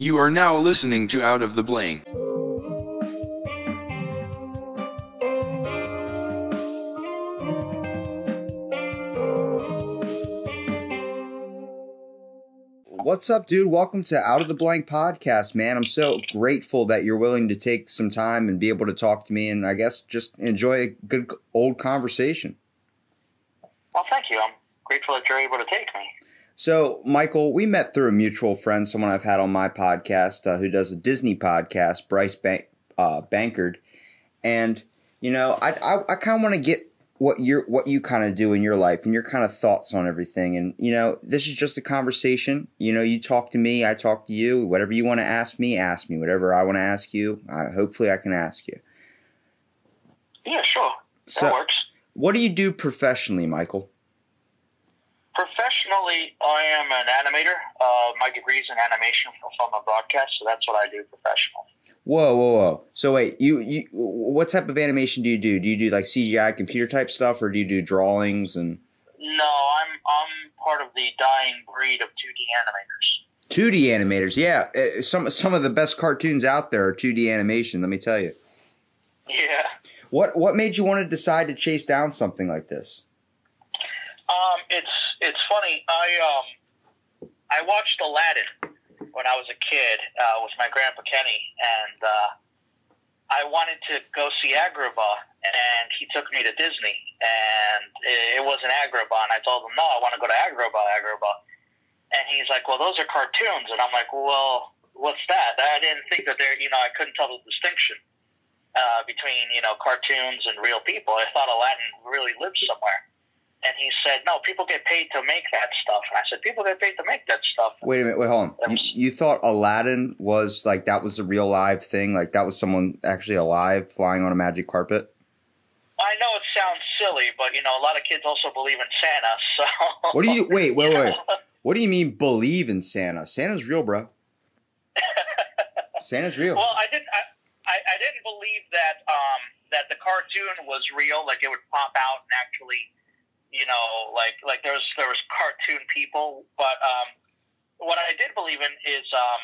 You are now listening to Out of the Blank. What's up, dude? Welcome to Out of the Blank podcast, man. I'm so grateful that you're willing to take some time and be able to talk to me and I guess just enjoy a good old conversation. Well, thank you. I'm grateful that you're able to take me. So, Michael, we met through a mutual friend, someone I've had on my podcast uh, who does a Disney podcast, Bryce Bank, uh, Bankard. And, you know, I, I, I kind of want to get what you're what you kind of do in your life and your kind of thoughts on everything and you know this is just a conversation you know you talk to me i talk to you whatever you want to ask me ask me whatever i want to ask you I, hopefully i can ask you Yeah, sure. That So- works. what do you do professionally michael Professionally, I am an animator. Uh, my degree's in animation for film and broadcast, so that's what I do professionally. whoa whoa whoa so wait you you what type of animation do you do do you do like cgi computer type stuff or do you do drawings and No, I'm I'm part of the dying breed of 2D animators. 2d animators yeah uh, some some of the best cartoons out there are 2d animation let me tell you Yeah. what what made you want to decide to chase down something like this Um, it's it's funny. I um I watched Aladdin when I was a kid uh, with my grandpa Kenny, and uh, I wanted to go see Agrabah, and he took me to Disney, and it, it wasn't Agrabah, and I told him no, I want to go to Agrabah, Agrabah, and he's like, well, those are cartoons, and I'm like, well, what's that? I didn't think that there, you know, I couldn't tell the distinction. Uh, between you know cartoons and real people, I thought Aladdin really lived somewhere. And he said, "No, people get paid to make that stuff." And I said, "People get paid to make that stuff." Wait a minute. Wait, hold on. You, you thought Aladdin was like that was a real live thing? Like that was someone actually alive flying on a magic carpet? I know it sounds silly, but you know, a lot of kids also believe in Santa. So What do you wait? Wait, wait. What do you mean believe in Santa? Santa's real, bro. Santa's real. well, I didn't. I, I, I didn't believe that um, that the cartoon was real. Like it would pop out and actually, you know, like like there was there was cartoon people. But um, what I did believe in is um,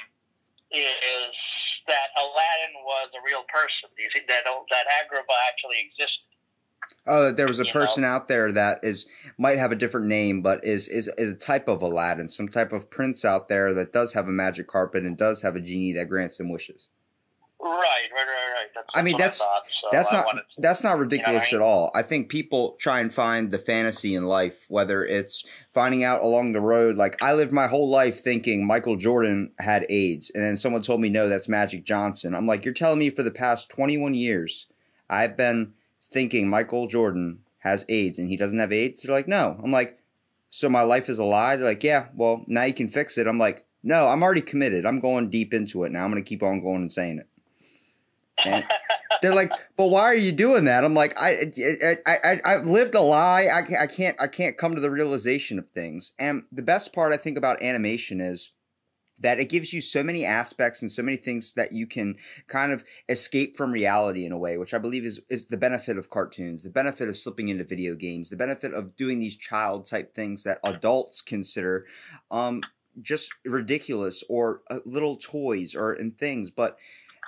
is that Aladdin was a real person. You see, that that Agrabah actually existed. Oh, that there was a you person out there that is might have a different name, but is, is is a type of Aladdin, some type of prince out there that does have a magic carpet and does have a genie that grants him wishes. Right, right, right, right. That's, I mean, that's- thought, so That's I not wanted that's not ridiculous I mean? at all. I think people try and find the fantasy in life, whether it's finding out along the road. Like I lived my whole life thinking Michael Jordan had AIDS, and then someone told me no, that's Magic Johnson. I'm like, you're telling me for the past 21 years, I've been thinking Michael Jordan has AIDS and he doesn't have AIDS. They're like, no. I'm like, so my life is a lie. They're like, yeah. Well, now you can fix it. I'm like, no, I'm already committed. I'm going deep into it now. I'm going to keep on going and saying it. And they're like, "But why are you doing that?" I'm like, "I, I, I, I've lived a lie. I, can't- I can't, I can't come to the realization of things." And the best part I think about animation is that it gives you so many aspects and so many things that you can kind of escape from reality in a way, which I believe is is the benefit of cartoons, the benefit of slipping into video games, the benefit of doing these child type things that adults consider um, just ridiculous or uh, little toys or and things, but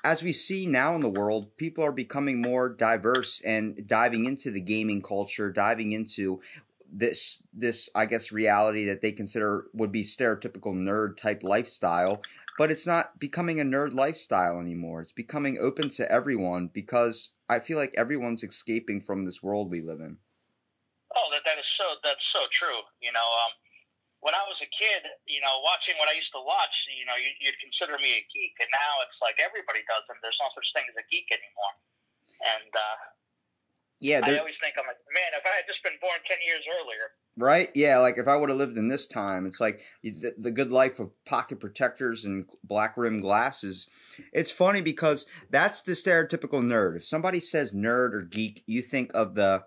as we see now in the world, people are becoming more diverse and diving into the gaming culture, diving into this this I guess reality that they consider would be stereotypical nerd type lifestyle, but it's not becoming a nerd lifestyle anymore. It's becoming open to everyone because I feel like everyone's escaping from this world we live in. Oh, that that is so that's so true. You know, um, when I was a kid, you know, watching what I used to watch, you know, you, you'd consider me a geek, and now it's like everybody does them. There's no such thing as a geek anymore. And uh, Yeah, I always think I'm like, man, if I had just been born ten years earlier, right? Yeah, like if I would have lived in this time, it's like the, the good life of pocket protectors and black rim glasses. It's funny because that's the stereotypical nerd. If somebody says nerd or geek, you think of the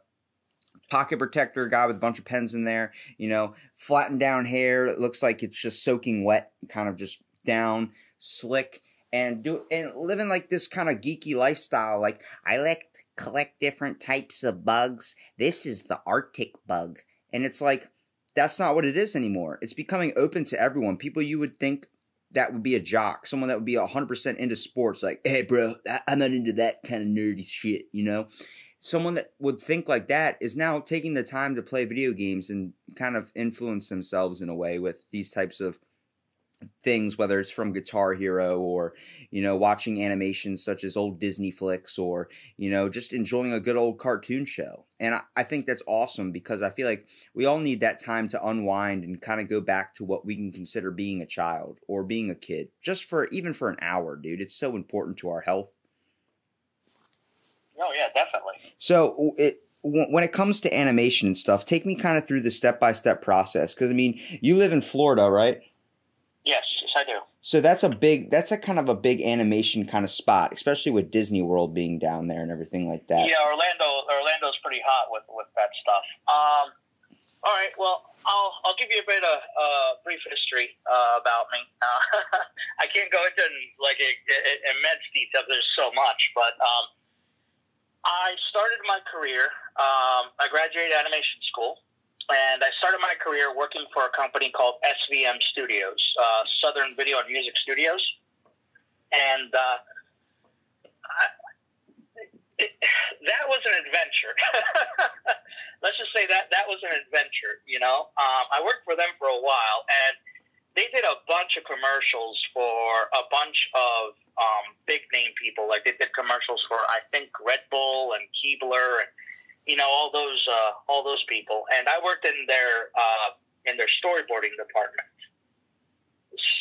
pocket protector guy with a bunch of pens in there, you know, flattened down hair. It looks like it's just soaking wet, kind of just down, slick. And do and living like this kind of geeky lifestyle, like I like to collect different types of bugs. This is the Arctic bug. And it's like, that's not what it is anymore. It's becoming open to everyone. People you would think that would be a jock, someone that would be 100% into sports, like, hey, bro, I- I'm not into that kind of nerdy shit, you know? Someone that would think like that is now taking the time to play video games and kind of influence themselves in a way with these types of things, whether it's from Guitar Hero or, you know, watching animations such as old Disney flicks or, you know, just enjoying a good old cartoon show. And I, think that's awesome because I feel like we all need that time to unwind and kind of go back to what we can consider being a child or being a kid, just for even for an hour, dude. It's so important to our health. Oh yeah, definitely. So it when it comes to animation and stuff, take me kind of through the step by step process. Because I mean, you live in Florida, right? Yes, yes, I do. So that's a big, that's a kind of a big animation kind of spot, especially with Disney World being down there and everything like that. Yeah, Orlando. Orlando's pretty hot with with that stuff. Um, all right. Well, I'll I'll give you a bit of uh, brief history uh, about me. Uh, I can't go into like a, a, immense detail. There's so much, but um, I started my career. Um, I graduated animation school, and I started my career working for a company called SVM Studios, uh, Southern Video and Music Studios, and uh, I, it, that was an adventure. Let's just say that that was an adventure. You know, um, I worked for them for a while, and they did a bunch of commercials for a bunch of um, big name people. Like they did commercials for I think Red Bull and Keebler and you know all those uh, all those people. And I worked in their uh, in their storyboarding department.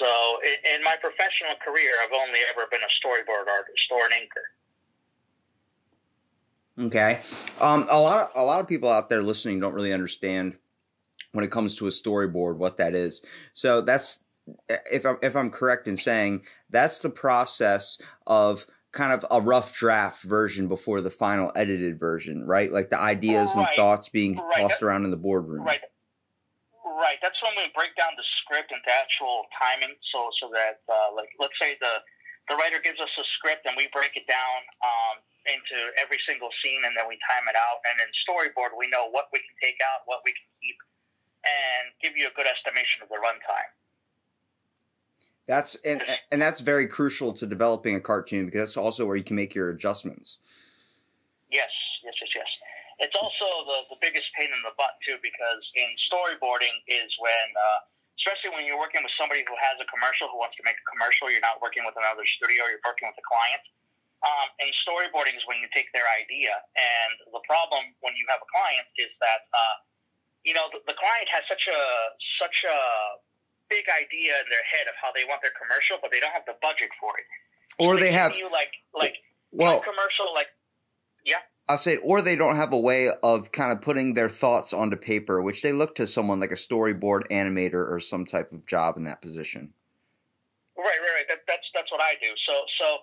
So in, in my professional career, I've only ever been a storyboard artist or an inker. Okay. Um, a lot of a lot of people out there listening don't really understand when it comes to a storyboard what that is. So that's if I'm if I'm correct in saying that's the process of kind of a rough draft version before the final edited version, right? Like the ideas and thoughts being Right. tossed around in the boardroom. Right. Right. That's when we break down the script into actual timing. So so that uh, like let's say the the writer gives us a script and we break it down um, into every single scene and then we time it out. And in storyboard we know what we can take out, what we can keep, and give you a good estimation of the runtime. That's and and that's very crucial to developing a cartoon because that's also where you can make your adjustments. Yes, yes, yes, yes. It's also the, the biggest pain in the butt too, because in storyboarding is when, uh, especially when you're working with somebody who has a commercial, who wants to make a commercial, you're not working with another studio, you're working with a client. Um, and storyboarding is when you take their idea, and the problem when you have a client is that, uh, you know, the, the client has such a such a big idea in their head of how they want their commercial, but they don't have the budget for it. Or So they give have you like like well, commercial like yeah. I'll say, or they don't have a way of kind of putting their thoughts onto paper, which they look to someone like a storyboard animator or some type of job in that position. Right, right, right. That, that's that's what I do. So, so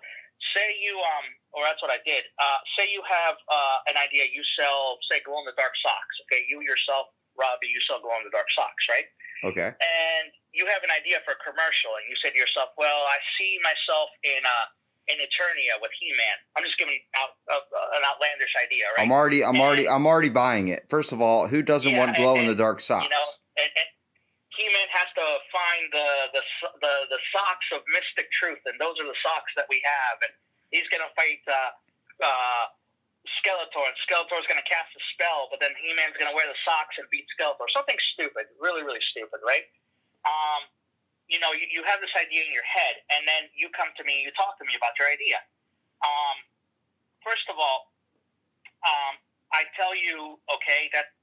say you um, or that's what I did. Uh, say you have uh, an idea. You sell, say, glow in the dark socks. Okay, you yourself, Robbie, you sell glow in the dark socks, right? Okay. And you have an idea for a commercial, and you say to yourself, "Well, I see myself in uh, in Eternia with He-Man." I'm just giving out uh, an outlandish idea, right? I'm already, I'm already, I'm already buying it. First of all, who doesn't Yeah, want glow in and- the dark socks? You know, and, and He-Man has to find the, the the the socks of mystic truth, and those are the socks that we have. And he's going to fight uh, uh, Skeletor, and Skeletor's going to cast a spell, but then He-Man's going to wear the socks and beat Skeletor. Something stupid, really, really stupid, right? Um, you know, you, you have this idea in your head, and then you come to me, and you talk to me about your idea. Um, first of all, um, I tell you, okay, that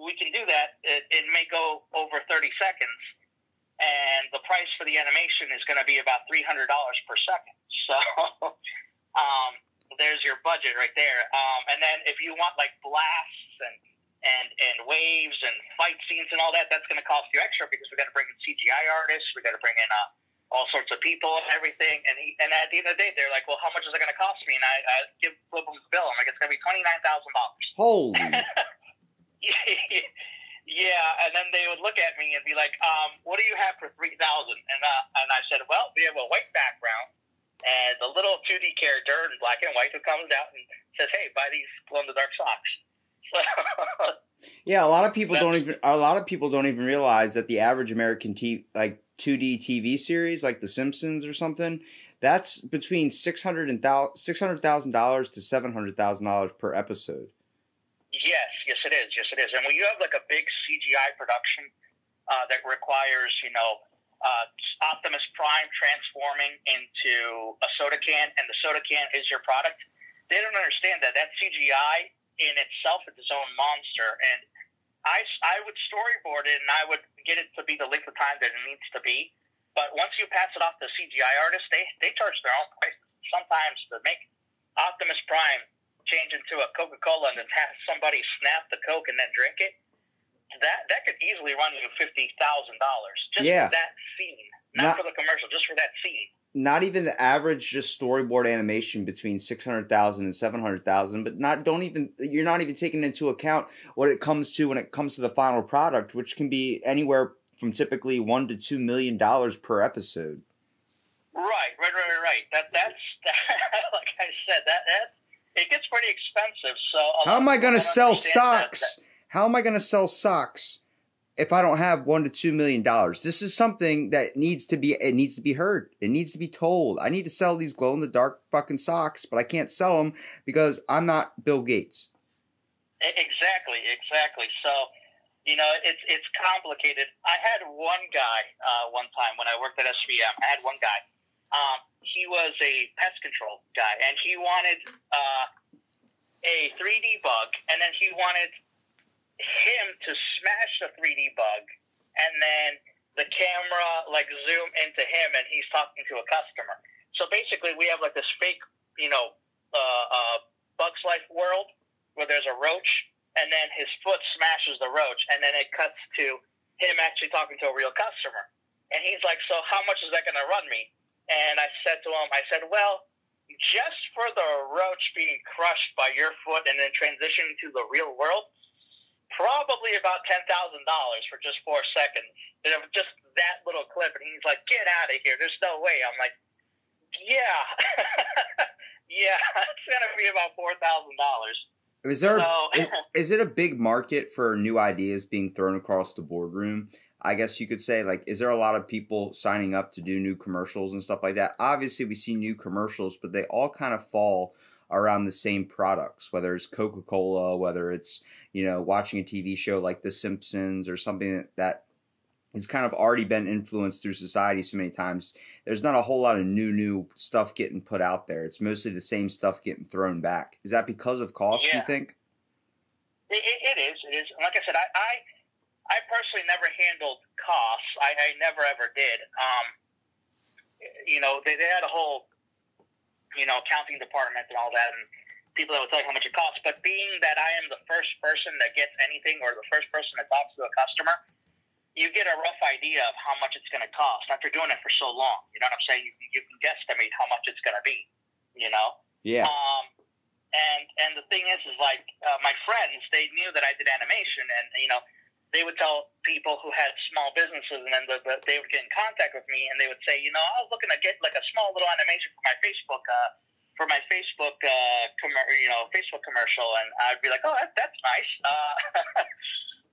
we can do that. It, it may go over 30 seconds, and the price for the animation is going to be about $300 per second. So um, there's your budget right there. Um, and then if you want like blasts and and and waves and fight scenes and all that, that's going to cost you extra because we got to bring in CGI artists, we got to bring in uh, all sorts of people and everything. And he, and at the end of the day, they're like, well, how much is it going to cost me? And I, I give flip them the bill. I'm like, it's going to be twenty nine thousand dollars. Holy, yeah, and then they would look at me and be like, um, "What do you have for three thousand? And uh, and I said, "Well, we have a white background and a little two D character in black and white who comes out and says, "Hey, buy these glow in the dark socks." Yeah. A lot of people don't even, a lot of people don't even realize that the average American t- like 2D TV series like The Simpsons or something, that's between six hundred and six hundred thousand dollars to seven hundred thousand dollars per episode. Yes, yes, it is. Yes, it is. And when you have like a big CGI production uh, that requires, you know, uh, Optimus Prime transforming into a soda can, and the soda can is your product, they don't understand that that CGI in itself is its own monster. And I, I would storyboard it and I would get it to be the length of time that it needs to be. But once you pass it off to CGI artists, they, they charge their own price. Sometimes to make Optimus Prime change into a Coca Cola and then have somebody snap the Coke and then drink it, that that could easily run you fifty thousand dollars just Yeah. for that scene, not, Not- for the commercial, just for that scene. Not even the average just storyboard animation between 600,000 and 700,000, but not don't even you're not even taking into account what it comes to when it comes to the final product, which can be anywhere from typically 1 to 2 million dollars per episode. Right, right, right, right, right. That that's that, like I said, that that it gets pretty expensive. So uh, How am I going to sell understand that- socks? How am I going to sell socks if I don't have 1 to 2 million dollars? This is something that needs to be it needs to be heard. It needs to be told. I need to sell these glow in the dark fucking socks, but I can't sell them because I'm not Bill Gates. Exactly, exactly. So, you know, it's it's complicated. I had one guy uh, one time when I worked at SVM. I had one guy. Um, he was a pest control guy, and he wanted uh, a 3D bug, and then he wanted him to smash the 3D bug, and then the camera like zoom into him, and he's talking to a customer. So basically, we have like this fake, you know, uh, uh, Bugs Life world where there's a roach, and then his foot smashes the roach, and then it cuts to him actually talking to a real customer. And he's like, "So how much is that going to run me?" And I said to him, "I said, well, just for the roach being crushed by your foot and then transitioning to the real world, probably about ten thousand dollars for just four seconds. And it was just that little clip." And he's like, "Get out of here! There's no way." I'm like, "Yeah, yeah, it's to be about four thousand dollars." Is there So- is, is it a big market for new ideas being thrown across the boardroom? I guess you could say like is there a lot of people signing up to do new commercials and stuff like that? Obviously we see new commercials, but they all kind of fall around the same products, whether it's Coca-Cola, whether it's, you know, watching a TV show like The Simpsons or something that, has kind of already been influenced through society so many times. There's not a whole lot of new new stuff getting put out there. It's mostly the same stuff getting thrown back. Is that because of cost, you think? It, it, it is. It is. Like I said, I, I, I personally never handled costs. I, I never ever did. Um, you know, they, they had a whole, you know, accounting department and all that, and people that will tell you how much it costs. But being that I am the first person that gets anything or the first person that talks to a customer, you get a rough idea of how much it's going to cost after doing it for so long. You know what I'm saying? You, can- you can guesstimate how much it's going to be. You know. Yeah. Um, and and the thing is, is like uh, my friends, they knew that I did animation, and you know, they would tell people who had small businesses, and then the, the, they would get in contact with me, and they would say, you know, I was looking to get like a small little animation for my Facebook, uh, for my Facebook, uh, commer- you know, Facebook commercial, and I'd be like, oh, that, that's nice. Uh,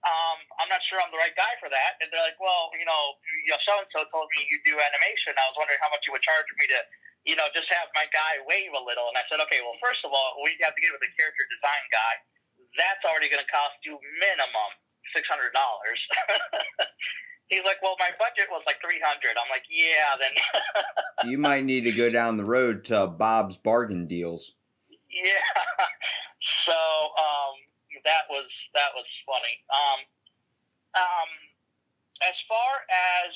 um, I'm not sure I'm the right guy for that, and they're like, well, you know, you know, so and so told me you do animation. I was wondering how much you would charge me to you know, just have my guy wave a little. And I said, okay, well, first of all, we have to get with a character design guy. That's already going to cost you minimum six hundred dollars. He's like, well, my budget was like three hundred. I'm like, yeah, then you might need to go down the road to Bob's Bargain Deals. yeah. So um, that was that was funny. Um, um, as far as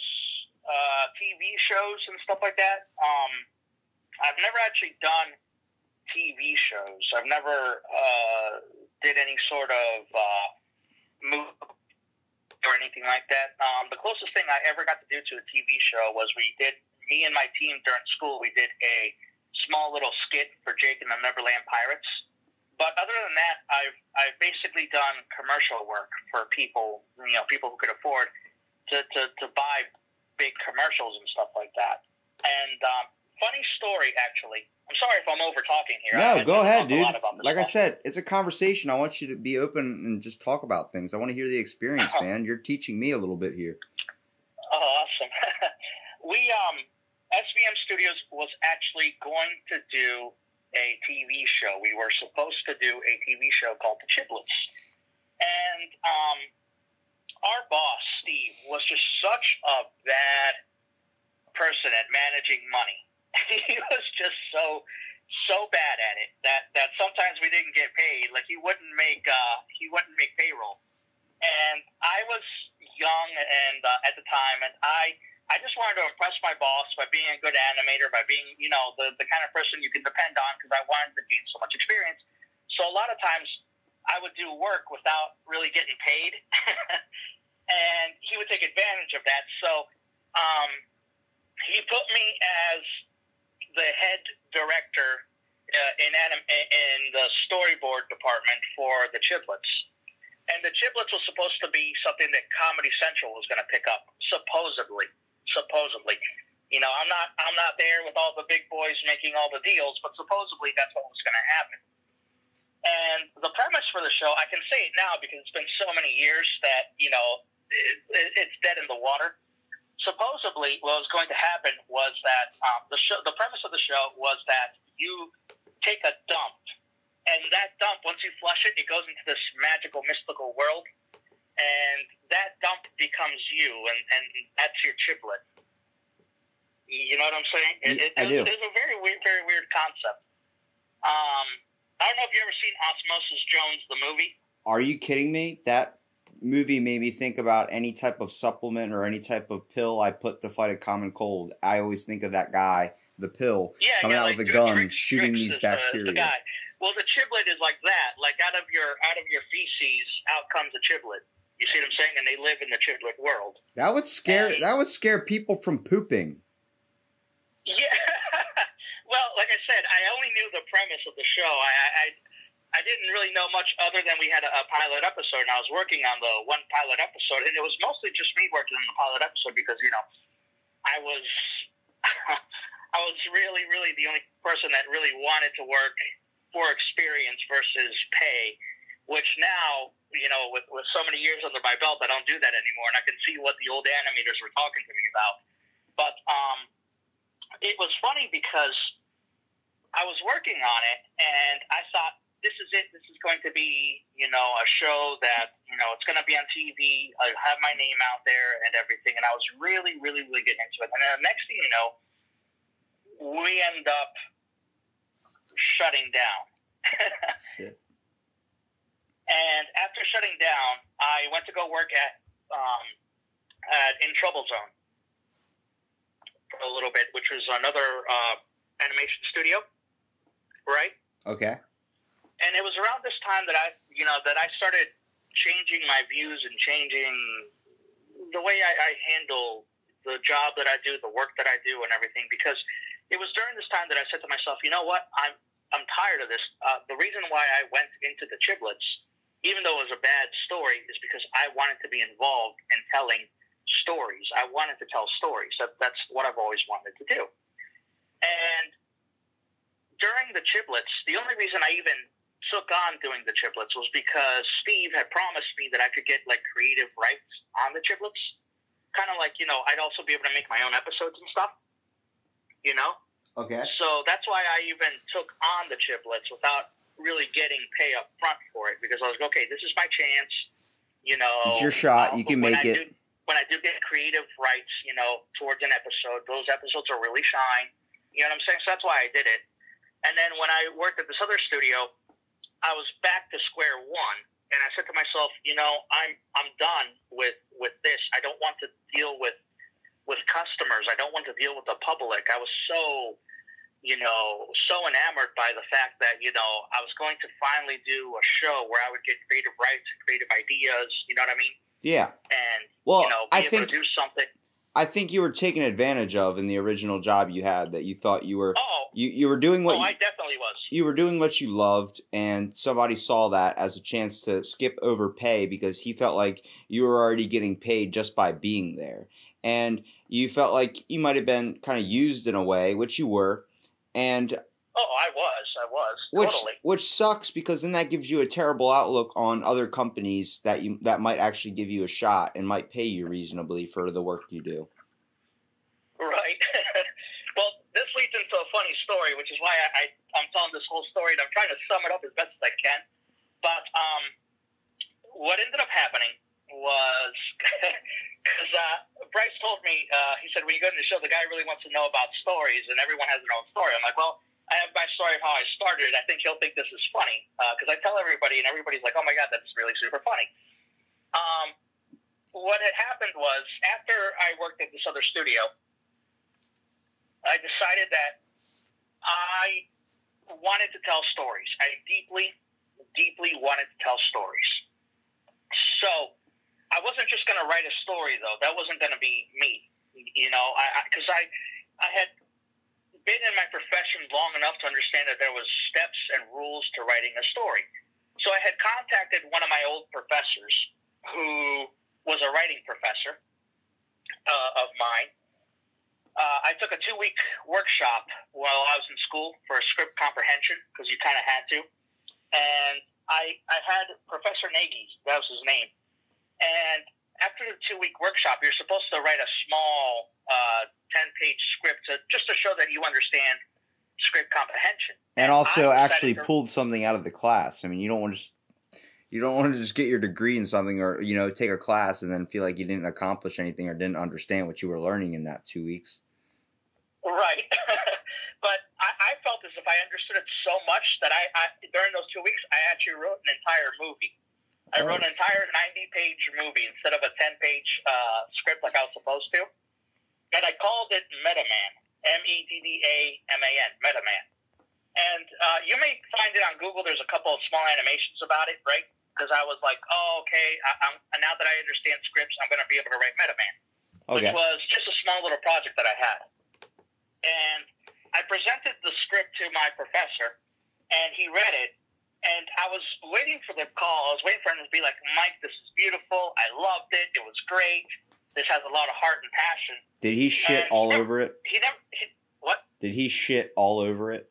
uh, TV shows and stuff like that, um, I've never actually done TV shows. I've never uh, did any sort of uh, movie or anything like that. Um, the closest thing I ever got to do to a TV show was we did me and my team during school. We did a small little skit for Jake and the Neverland Pirates. But other than that, I've I've basically done commercial work for people, you know, people who could afford to, to, to buy big commercials and stuff like that. And um, funny story, actually. I'm sorry if I'm over talking here. No, go ahead, dude. Like I said, it's a conversation. I want you to be open and just talk about things. I want to hear the experience, man. You're teaching me a little bit here. Oh, awesome. we um SVM Studios was actually going to do a TV show. We were supposed to do a TV show called The Chiblets. And um our boss, Steve, was just such a bad person at managing money. he was just so so bad at it that that sometimes we didn't get paid. Like he wouldn't make uh, he wouldn't make payroll, and I was young and uh, at the time, and I I just wanted to impress my boss by being a good animator, by being you know the the kind of person you can depend on because I wanted to gain so much experience. So a lot of times I would do work without really getting paid, and he would take advantage of that. So um, he put me as the head director uh, in anim- in the storyboard department for the Chiblets. And the Chiblets was supposed to be something that Comedy Central was going to pick up, supposedly. Supposedly, you know, I'm not I'm not there with all the big boys making all the deals, but supposedly that's what was going to happen. And the premise for the show, I can say it now because it's been so many years that you know it, it, it's dead in the water supposedly what was going to happen was that um, the show, the premise of the show was that you take a dump, and that dump, once you flush it, it goes into this magical, mystical world, and that dump becomes you, and, and that's your chiblet. You know what I'm saying? It, it, I do. It's a very weird, very weird concept. Um, I don't know if you ever seen Osmosis Jones, the movie. Are you kidding me? That movie made me think about any type of supplement or any type of pill I put to fight a common cold. I always think of that guy, the pill, Yeah, coming yeah, out like with a gun, Rick- shooting these is the- the bacteria. Well, the chiblet is like that. Like out of your out of your feces, out comes a chiblet. You see what I'm saying? And they live in the chiblet world. That would scare. And- That would scare people from pooping. Yeah. well, like I said, I only knew the premise of the show. I, I, I didn't really know much other than we had a, a pilot episode, and I was working on the one pilot episode, and it was mostly just me working on the pilot episode because you know I was I was really, really the only person that really wanted to work for experience versus pay. Which now, you know, with, with so many years under my belt, I don't do that anymore, and I can see what the old animators were talking to me about. But um, it was funny because I was working on it, and I thought, this is it. This is going to be, you know, a show that, you know, it's going to be on TV. I have my name out there and everything. And I was really, really, really getting into it. And then the next thing you know, we end up shutting down. Shit. And after shutting down, I went to go work at, um, at In Trouble Zone for a little bit, which was another uh, animation studio, right? Okay. And it was around this time that I, you know, that I started changing my views and changing the way I, I handle the job that I do, the work that I do, and everything. Because it was during this time that I said to myself, you know what, I'm I'm tired of this. Uh, the reason why I went into the Chiblets, even though it was a bad story, is because I wanted to be involved in telling stories. I wanted to tell stories. That, that's what I've always wanted to do. And during the Chiblets, the only reason I even took on doing the Chiblets was because Steve had promised me that I could get like creative rights on the Chiblets. Kind of like, you know, I'd also be able to make my own episodes and stuff. You know? Okay. So that's why I even took on the Chiblets without really getting pay up front for it because I was like, okay, this is my chance. You know, It's your shot. uh, You can when make I it. Do, when I do get creative rights, you know, towards an episode, those episodes will really shine. You know what I'm saying? So that's why I did it. And then when I worked at this other studio, I was back to square one, and I said to myself, you know, I'm I'm done with with this. I don't want to deal with with customers. I don't want to deal with the public. I was so, you know, so enamored by the fact that you know I was going to finally do a show where I would get creative rights and creative ideas. You know what I mean? Yeah. And Well, you know, be I able think to do something. I think you were taken advantage of in the original job you had. That you thought you were Oh, you you were doing what oh, you, I definitely was. you were doing what you loved, and somebody saw that as a chance to skip over pay because he felt like you were already getting paid just by being there, and you felt like you might have been kind of used in a way, which you were, and Oh, I was. I was which totally. which sucks because then that gives you a terrible outlook on other companies that you that might actually give you a shot and might pay you reasonably for the work you do. Right. well, this leads into a funny story, which is why I, I I'm telling this whole story, and I'm trying to sum it up as best as I can. But um, what ended up happening was because uh, Bryce told me uh, he said when you go to the show, the guy really wants to know about stories, and everyone has their own story. I'm like, well. I have my story of how I started. I think he'll think this is funny because I tell everybody, and everybody's like, "Oh my god, that's really super funny." Um, what had happened was after I worked at this other studio, I decided that I wanted to tell stories. I deeply, deeply wanted to tell stories. So I wasn't just going to write a story, though. That wasn't going to be me, you know, because I, I, I had been in my profession long enough to understand that there was steps and rules to writing a story. So I had contacted one of my old professors who was a writing professor uh, of mine uh, I took a two week workshop while I was in school for script comprehension because you kind of had to. And I, I had Professor Nagy, that was his name. And after the two week workshop, you're supposed to write a small uh, 10 page script to, just to show that you understand script comprehension. And also I actually pulled something out of the class. I mean, you don't want to just you don't want to just get your degree in something or you know take a class and then feel like you didn't accomplish anything or didn't understand what you were learning in that two weeks. Right. but I, I felt as if I understood it so much that I, I during those two weeks I actually wrote an entire movie. I Oh. wrote an entire ninety page movie instead of a ten page uh, script like I was supposed to. And I called it Metaman. M E D D A M A N, Metaman. And uh, you may find it on Google. There's a couple of small animations about it, right? Because I was like, oh, okay. I, I'm, now that I understand scripts, I'm going to be able to write Metaman Okay. which was just a small little project that I had. And I presented the script to my professor, and he read it. And I was waiting for the call. I was waiting for him to be like, Mike, this is beautiful. I loved it. It was great. This has a lot of heart and passion. Did he shit Uh, all no. over it? He never, he, what? Did he shit all over it?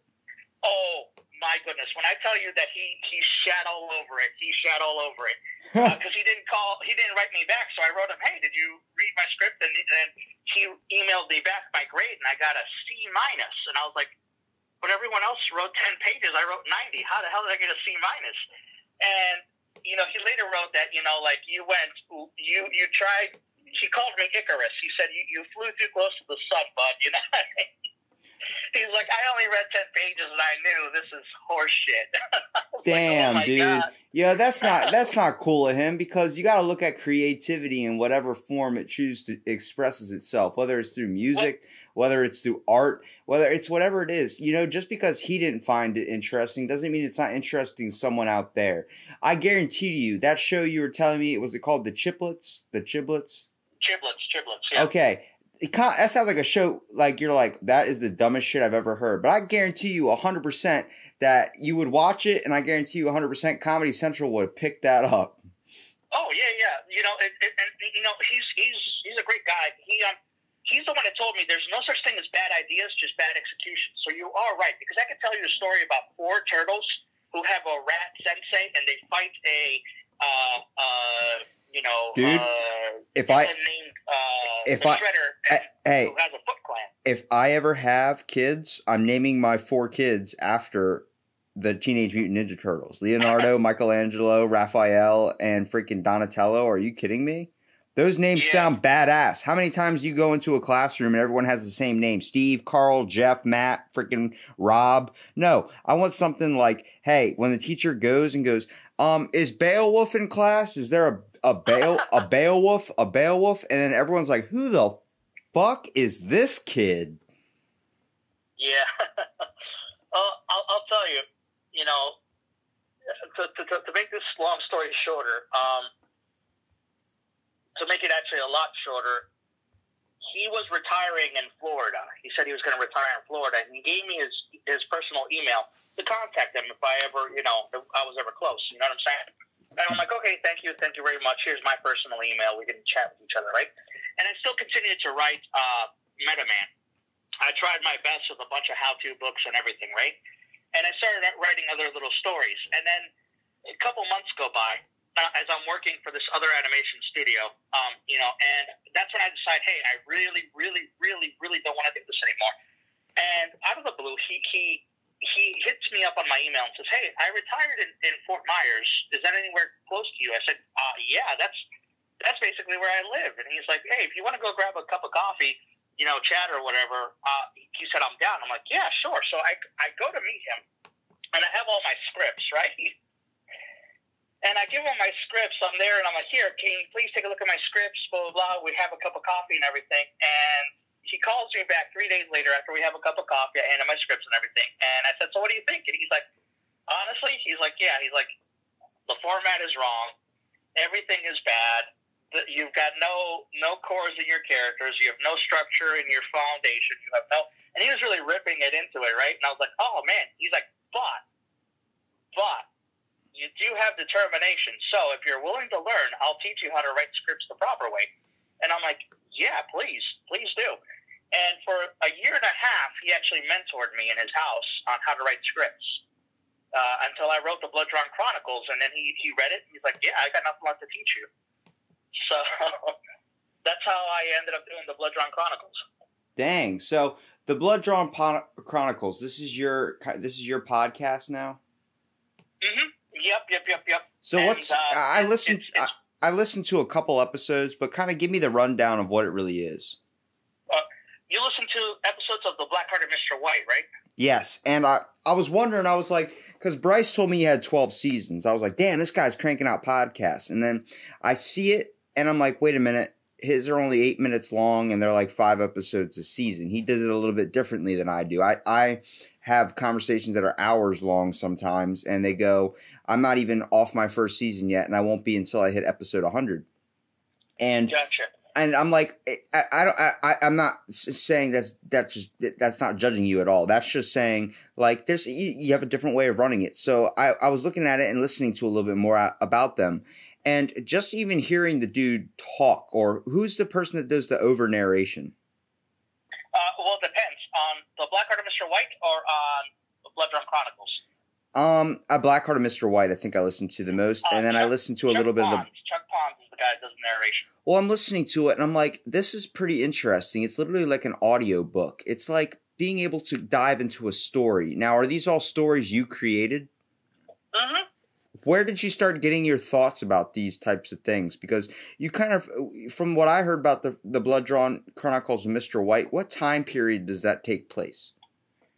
Oh, my goodness. When I tell you that he, he shat all over it, he shat all over it. because he didn't call, he didn't write me back. So I wrote him, "Hey, did you read my script?" And then he emailed me back my grade, and I got a C minus. And I was like, "But everyone else wrote ten pages. I wrote ninety. How the hell did I get a C minus?" And you know, he later wrote that you know, like you went, you you tried. He called me Icarus. He said you, you flew too close to the sun, bud. You know. He's like, I only read ten pages and I knew this is horse shit. I was like, oh Damn, oh dude. God. Yeah, that's not that's not cool of him because you got to look at creativity in whatever form it chooses to expresses itself, whether it's through music, whether it's through art, whether it's whatever it is. You know, just because he didn't find it interesting doesn't mean it's not interesting someone out there. I guarantee you that show you were telling me it was it called the Chiplets, the Chiblets. Chiblets, chiblets. Yeah. Okay. Kind that sounds like a show like you're like that is the dumbest shit I've ever heard. But I guarantee you 100% that you would watch it and I guarantee you 100% Comedy Central would have picked that up. Oh yeah, yeah. You know, it, it, and you know, he's he's he's a great guy. He um, he's the one that told me there's no such thing as bad ideas, just bad execution. So you are right because I can tell you a story about four turtles who have a rat sensei and they fight a uh uh you know Dude, uh, if I- named uh if I- Shredder eh, hey. who has a Foot Clan. If I ever have kids, I'm naming my four kids after the Teenage Mutant Ninja Turtles. Leonardo, Michelangelo, Raphael, and freaking Donatello. Are you kidding me? Those names Yeah. sound badass. How many times you go into a classroom and everyone has the same name? Steve, Carl, Jeff, Matt, freaking Rob. No, I want something like, hey, when the teacher goes and goes, um, is Beowulf in class? Is there a a Beow a Beowulf a Beowulf? And then everyone's like, who the fuck is this kid? Yeah. uh, I'll, I'll tell you, you know, to, to, to, to make this long story shorter, um, to make it actually a lot shorter, he was retiring in Florida. He said he was going to retire in Florida, and he gave me his his personal email to contact him if I ever, you know, if I was ever close. You know what I'm saying? And I'm like, okay, thank you, thank you very much. Here's my personal email. We can chat with each other, right? And I still continued to write uh, MetaMan. I tried my best with a bunch of how-to books and everything, right? and I started writing other little stories. And then a couple months go by uh, as I'm working for this other animation studio, um, you know, and that's when I decide, hey, I really, really, really, really don't want to do this anymore. And out of the blue, he he he hits me up on my email and says, "Hey, I retired in, in Fort Myers. Is that anywhere close to you?" I said, uh, "Yeah, that's that's basically where I live." And he's like, "Hey, if you want to go grab a cup of coffee, you know, chat or whatever," uh, he said, "I'm down." I'm like, "Yeah, sure." So I I go to meet him, and I have all my scripts right. And I give him my scripts. I'm there, and I'm like, "Here, can you please take a look at my scripts?" Blah blah blah. We have a cup of coffee and everything, and he calls me back three days later after we have a cup of coffee. I hand him my scripts and everything. And I said, So what do you think? And he's like, Honestly, he's like, Yeah. He's like, The format is wrong. Everything is bad. You've got no no cores in your characters. You have no structure in your foundation. You have no. And he was really ripping it into it, right? And I was like, Oh man. He's like, But, but you do have determination. So if you're willing to learn, I'll teach you how to write scripts the proper way. And I'm like, yeah, please, please do. And for a year and a half, he actually mentored me in his house on how to write scripts uh, until I wrote the Blood Drawn Chronicles. And then he, he read it. And he's like, yeah, I got nothing left to teach you. So that's how I ended up doing the Blood Drawn Chronicles. Dang. So the Blood Drawn po- Chronicles. This is your this is your podcast now. Mm-hmm. Yep. Yep. Yep. Yep. So And, what's uh, I listened it's- it's- I, I listened to a couple episodes, but kind of give me the rundown of what it really is. you listen to episodes of the Black Hearted Mr. White, right? Yes, and I I was wondering, I was like, because Bryce told me he had twelve seasons. I was like, damn, this guy's cranking out podcasts, and then I see it, and I'm like, wait a minute, his are only eight minutes long, and they're like five episodes a season. He does it a little bit differently than I do. I I have conversations that are hours long sometimes, and they go, I'm not even off my first season yet, and I won't be until I hit episode 100. And Gotcha. and I'm like, eh, I, I don't, I, I'm not saying that's that's just that's not judging you at all. That's just saying like there's you, you have a different way of running it. So I, I was looking at it and listening to a little bit more uh, about them, and just even hearing the dude talk, or who's the person that does the over narration. Uh, well, it depends on the Black Art of Mr. White or on the Blood Drawn Chronicles. Um, a Blackheart of Mr. White, I think I listened to the most, and then I listened to a Chuck little bit of the Chuck Pons is the guy that does the narration. Well, I'm listening to it and I'm like, this is pretty interesting. It's literally like an audio book. It's like being able to dive into a story. Now, are these all stories you created? Mm-hmm. Where did you start getting your thoughts about these types of things? Because you kind of, from what I heard about the the Blood Drawn Chronicles of Mr. White, what time period does that take place?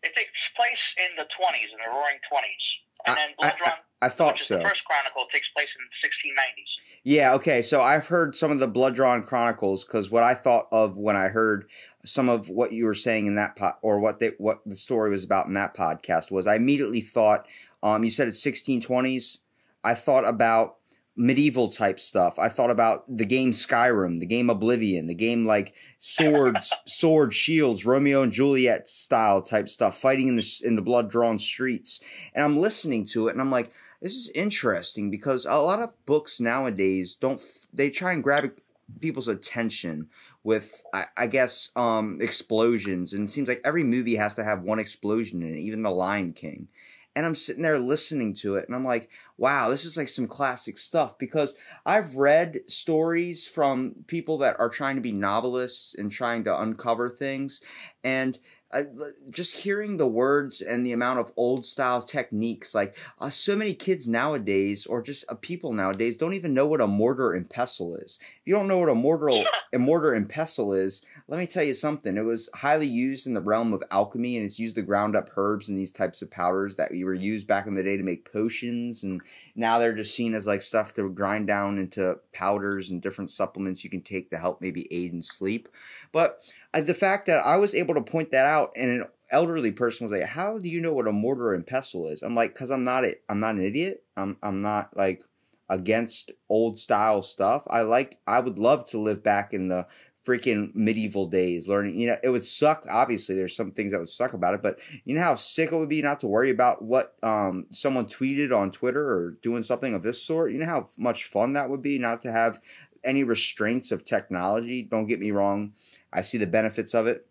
It takes place in the 20s, in the Roaring 20s. And I- then Blood I- Drawn, I thought which is so. the first chronicle, takes place in the 1690s. Yeah, okay. So I've heard some of the Blood Drawn Chronicles because what I thought of when I heard some of what you were saying in that pod, or what they, what the story was about in that podcast was I immediately thought, um, you said it's 1620s. I thought about medieval type stuff. I thought about the game Skyrim, the game Oblivion, the game like swords, sword shields, Romeo and Juliet style type stuff, fighting in the in the blood drawn streets. And I'm listening to it, and I'm like, this is interesting because a lot of books nowadays don't f- they try and grab people's attention with I, I guess um explosions and it seems like every movie has to have one explosion in it even the lion king and i'm sitting there listening to it and i'm like wow this is like some classic stuff because i've read stories from people that are trying to be novelists and trying to uncover things and I, just hearing the words and the amount of old style techniques like uh, so many kids nowadays or just uh, people nowadays don't even know what a mortar and pestle is. If you don't know what a mortar a mortar and pestle is let me tell you something. It was highly used in the realm of alchemy and it's used to ground up herbs and these types of powders that were used back in the day to make potions and now they're just seen as like stuff to grind down into powders and different supplements you can take to help maybe aid in sleep. But the fact that I was able to point that out and an elderly person was like, "How do you know what a mortar and pestle is?" I'm like, "Cause I'm not it. I'm not an idiot. I'm I'm not like against old style stuff. I like. I would love to live back in the freaking medieval days, learning. You know, it would suck. Obviously, there's some things that would suck about it, but you know how sick it would be not to worry about what um someone tweeted on Twitter or doing something of this sort. You know how much fun that would be not to have any restraints of technology. Don't get me wrong. I see the benefits of it,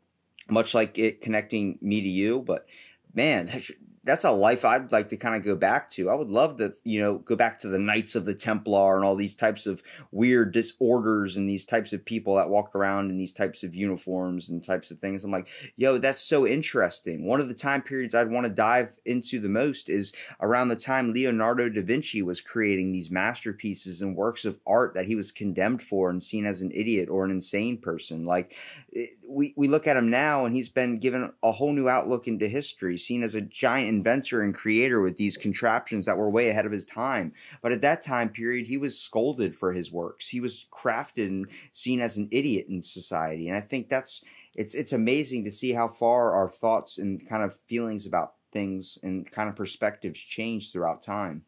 much like it connecting me to you. But man, that, that's a life I'd like to kind of go back to. I would love to, you know, go back to the Knights of the Templar and all these types of weird disorders and these types of people that walk around in these types of uniforms and types of things. I'm like, yo, that's so interesting. One of the time periods I'd want to dive into the most is around the time Leonardo da Vinci was creating these masterpieces and works of art that he was condemned for and seen as an idiot or an insane person. Like eh, we we look at him now and he's been given a whole new outlook into history, seen as a giant inventor and creator with these contraptions that were way ahead of his time. But at that time period, he was scolded for his works. He was crafted and seen as an idiot in society. And I think that's it's it's amazing to see how far our thoughts and kind of feelings about things and kind of perspectives change throughout time.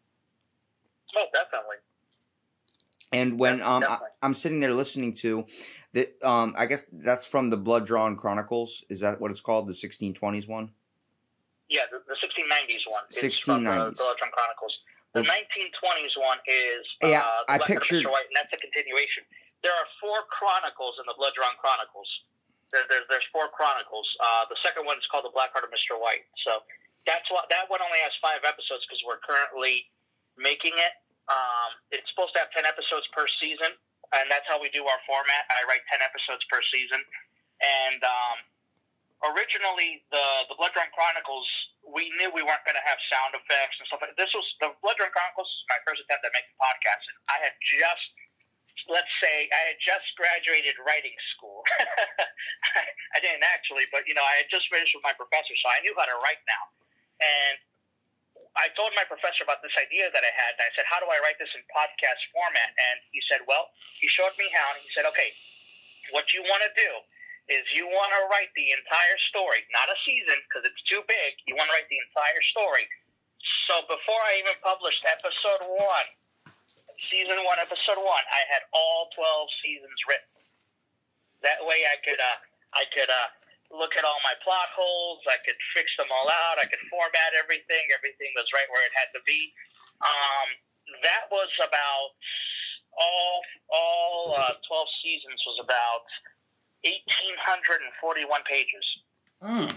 Oh, definitely. And when um, I, I'm sitting there listening to that, um, I guess that's from the Blood Drawn Chronicles. Is that what it's called? The 1620s one? Yeah, the, the 1690s one. It's 1690s. From the Blood Drawn Chronicles. The 1920s one is uh, Yeah, the I pictured- Mr. White, and that's a continuation. There are four chronicles in the Blood Drawn Chronicles. There, there, there's four chronicles. Uh, the second one is called the Black Heart of Mr. White. So that's what that one only has five episodes because we're currently making it. Um, it's supposed to have ten episodes per season, and that's how we do our format. I write ten episodes per season, and um, originally the the Blood Drawn Chronicles, we knew we weren't going to have sound effects and stuff. like This was the Blood Drawn Chronicles my first attempt at making podcasts, and I had just let's say I had just graduated writing school. I didn't actually, but you know, I had just finished with my professor, so I knew how to write now. And I told my professor about this idea that I had, and I said, "How do I write this in podcast format?" And he said, "Well," he showed me how, and he said, "Okay, what you want to do is you want to write the entire story, not a season because it's too big. You want to write the entire story. So before I even published episode one, season one, episode one, I had all twelve seasons written. That way, I could uh, I could uh, look at all my plot holes. I could fix them all out. I could format everything. Everything was right where it had to be. Um, that was about all all uh, twelve seasons was about eighteen hundred and forty one pages. Hmm.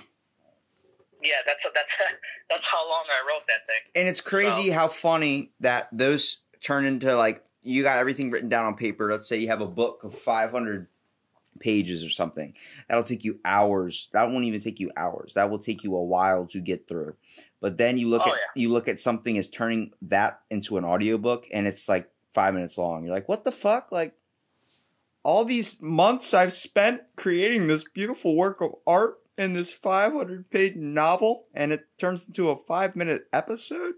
Yeah, that's that's that's how long I wrote that thing. And it's crazy how funny that those turn into like you got everything written down on paper. Let's say you have a book of 500 pages or something. That'll take you hours. That won't even take you hours. That will take you a while to get through. But then you look Oh, at you look at something as turning that into an audiobook and it's like 5 minutes long. You're like, "What the fuck?" Like all these months I've spent creating this beautiful work of art in this 500 page novel and it turns into a 5 minute episode?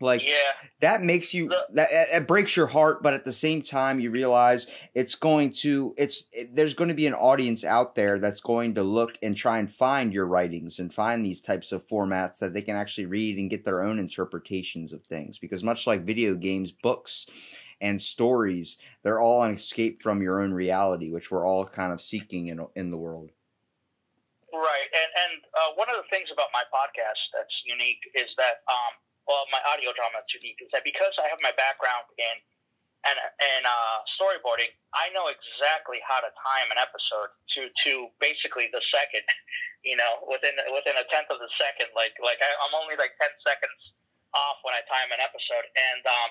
Like Yeah, that makes you that it it breaks your heart but at the same time you realize it's going to it's it, there's going to be an audience out there that's going to look and try and find your writings and find these types of formats that they can actually read and get their own interpretations of things because much like video games books and stories they're all an escape from your own reality which we're all kind of seeking in in the world right. And and uh, one of the things about my podcast that's unique is that um, well, my audio drama that's unique is that because I have my background in and and uh, storyboarding, I know exactly how to time an episode to to basically the second. You know, within within a tenth of the second. Like like I, I'm only like ten seconds off when I time an episode, and um,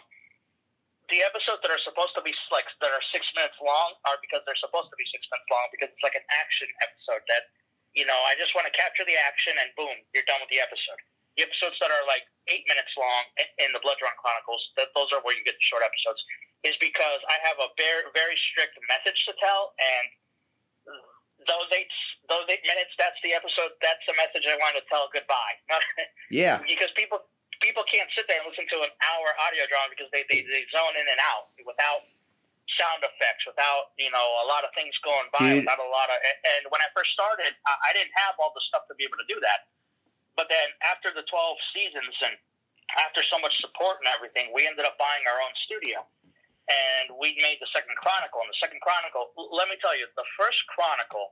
the episodes that are supposed to be like that are six minutes long are because they're supposed to be six minutes long because it's like an action episode that you know I just want to capture the action and boom, you're done with the episode. The episodes that are like eight minutes long in- the Blood Drawn Chronicles, that those are where you get the short episodes, is because I have a very very strict message to tell, and those eight those eight minutes, that's the episode, that's the message I want to tell goodbye. yeah because people people can't sit there and listen to an hour audio drama because they, they, they zone in and out without sound effects, without you know a lot of things going by, Dude. without a lot of. And, when I first started, I, I didn't have all the stuff to be able to do that. But then after the twelve seasons and after so much support and everything, we ended up buying our own studio. And we made the second chronicle. And the second chronicle, let me tell you, the first chronicle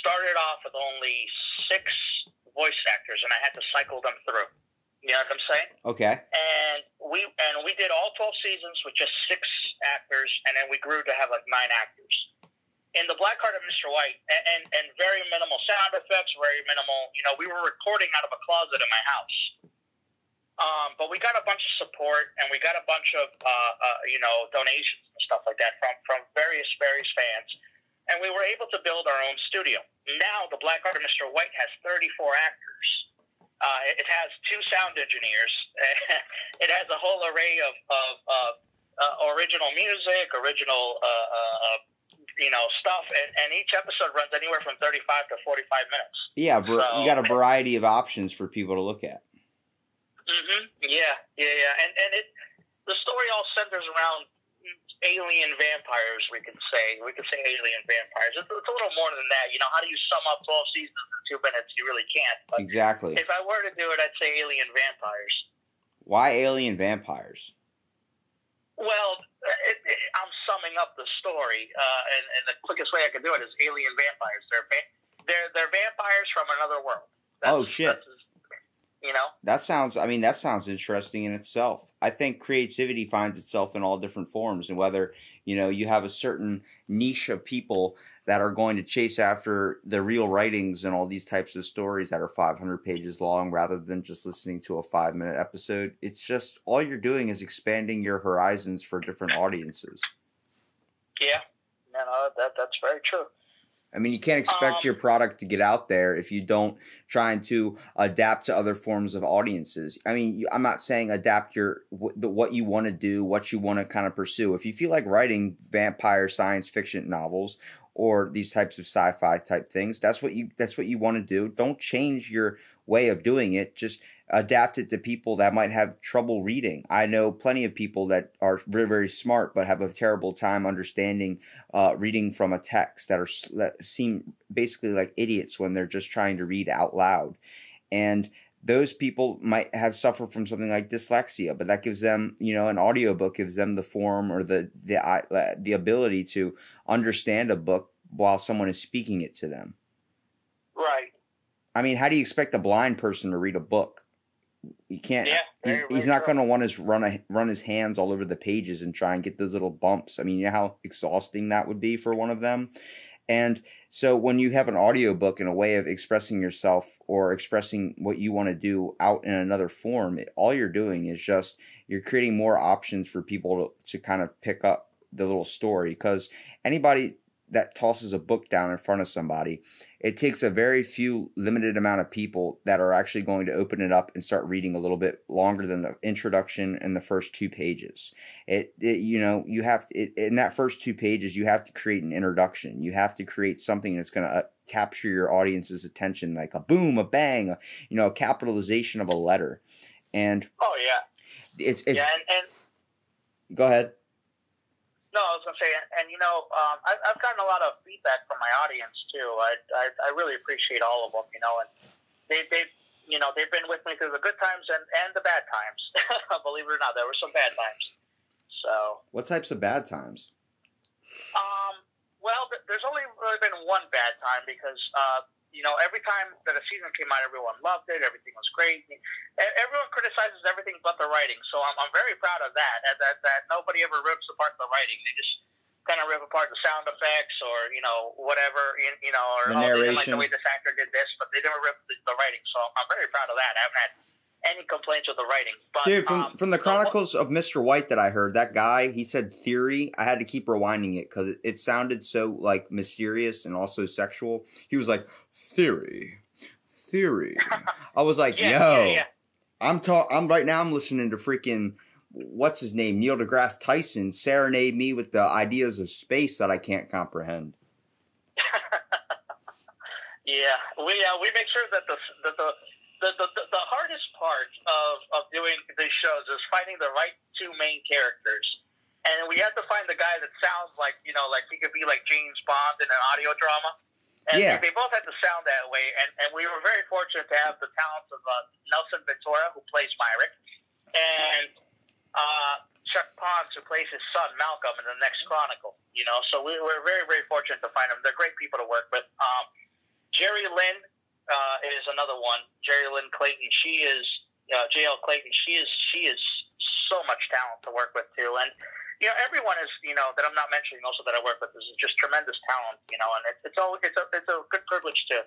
started off with only six voice actors, and I had to cycle them through. You know what I'm saying? okay And we and we did all 12 seasons with just six actors, and then we grew to have like nine actors. in the Black Heart of Mr. White, and, and and very minimal sound effects, very minimal. You know, we were recording out of a closet in my house. Um, but we got a bunch of support and we got a bunch of uh, uh, you know donations and stuff like that from from various various fans, and we were able to build our own studio. Now the Black Heart of Mr. White has 34 actors. Uh, it, has two sound engineers. it has a whole array of, of, of uh, original music, original uh, uh, you know stuff, and, and each episode runs anywhere from 35 to 45 minutes. Yeah, ver- So- you got a variety of options for people to look at. hmm Yeah, yeah, yeah, and and it the story all centers around alien vampires. We can say we can say alien vampires. It's, it's a little more than that. You know, how do you sum up twelve seasons in two minutes? You really can't. But Exactly. if I were to do it, I'd say alien vampires. Why alien vampires? Well, it, it, I'm summing up the story, uh, and, and the quickest way I can do it is alien vampires. They're va- they're they're vampires from another world. Oh, shit. that's- you know. That sounds. I mean, that sounds interesting in itself. I think creativity finds itself in all different forms, and whether you know you have a certain niche of people that are going to chase after the real writings and all these types of stories that are 500 pages long, rather than just listening to a five minute episode. It's just all you're doing is expanding your horizons for different audiences. Yeah, no, that that's very true. I mean, you can't expect Um, your product to get out there if you don't trying to adapt to other forms of audiences. I mean, you, I'm not saying adapt your wh- the, what you want to do, what you want to kind of pursue. If you feel like writing vampire science fiction novels or these types of sci-fi type things, that's what you that's what you want to do. Don't change your way of doing it. Just adapt it to people that might have trouble reading. I know plenty of people that are very very smart but have a terrible time understanding uh, reading from a text that are that seem basically like idiots when they're just trying to read out loud, and those people might have suffered from something like dyslexia, but that gives them, you know, an audiobook gives them the form or the the the ability to understand a book while someone is speaking it to them. Right. I mean, how do you expect a blind person to read a book? You can't. Yeah. He's, very, he's very not going to want to run a, run his hands all over the pages and try and get those little bumps. I mean, you know how exhausting that would be for one of them. And so when you have an audiobook and a way of expressing yourself or expressing what you want to do out in another form, it, all you're doing is just you're creating more options for people to, to kind of pick up the little story because anybody that tosses a book down in front of somebody it takes a very few limited amount of people that are actually going to open it up and start reading a little bit longer than the introduction and the first two pages. It, it you know you have to it, in that first two pages you have to create an introduction. You have to create something that's going to uh, capture your audience's attention like a boom a bang a, you know a capitalization of a letter. And Oh yeah. it's it's yeah, and, and go ahead no, I was gonna say, and, and you know, um, I, I've gotten a lot of feedback from my audience too. I, I I really appreciate all of them. You know, and they they you know they've been with me through the good times and and the bad times. Believe it or not, there were some bad times. So what types of bad times Um, well, there's only really been one bad time because, uh, you know, every time that a season came out, everyone loved it. Everything was great. Everyone criticizes everything but the writing. So I'm, I'm very proud of that, that, that. That nobody ever rips apart the writing. They just kind of rip apart the sound effects or, you know, whatever, you, you know, or The oh, they didn't like the way this actor did this, but they never ripped the, the writing. So I'm, very proud of that. I haven't had any complaints with the writing. But, Dude, from um, from the so Chronicles of Mr. White that I heard, that guy he said theory. I had to keep rewinding it because it, it sounded so like mysterious and also sexual. He was like theory, theory. I was like, yeah, yo, yeah, yeah. I'm talk. I'm right now. I'm listening to freaking what's his name, Neil deGrasse Tyson, serenade me with the ideas of space that I can't comprehend. Yeah, we uh, we make sure that the the, the the, the, the, the hardest part of, of doing these shows is finding the right two main characters. And we have to find the guy that sounds like, you know, like he could be like James Bond in an audio drama. And Yeah. they both had to sound that way. And, and we were very fortunate to have the talents of uh, Nelson Ventura, who plays Myrick, and uh, Chuck Pons, who plays his son Malcolm in the next Chronicle. You know, so we were very, very fortunate to find them. They're great people to work with. Um, Jerry Lynn uh, is another one. Jerry Lynn Clayton. She is uh, JL Clayton. She is she is so much talent to work with too. And you know, everyone is, you know, that I'm not mentioning also that I work with is just tremendous talent, you know, and it's it's all it's a it's a good privilege to.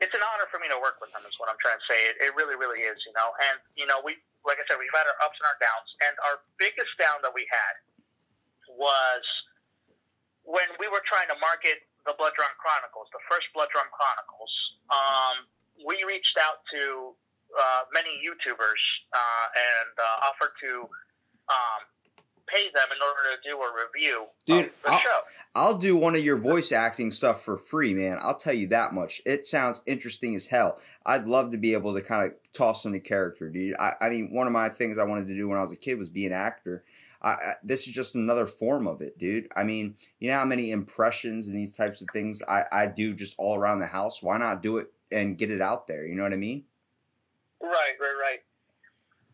It's an honor for me to work with them. Is what I'm trying to say. It, it really, really is, you know. And you know, we like I said, we've had our ups and our downs, and our biggest down that we had was when we were trying to market the Blood Drawn Chronicles, the first Blood Drawn Chronicles. Um, we reached out to uh, many YouTubers uh, and uh, offered to um, pay them in order to do a review Dude, of the I'll- show. I'll do one of your voice acting stuff for free, man. I'll tell you that much. It sounds interesting as hell. I'd love to be able to kind of toss in a character, dude. I, I mean, one of my things I wanted to do when I was a kid was be an actor. I, I, this is just another form of it, dude. I mean, you know how many impressions and these types of things I, I do just all around the house? Why not do it and get it out there? You know what I mean? Right, right, right.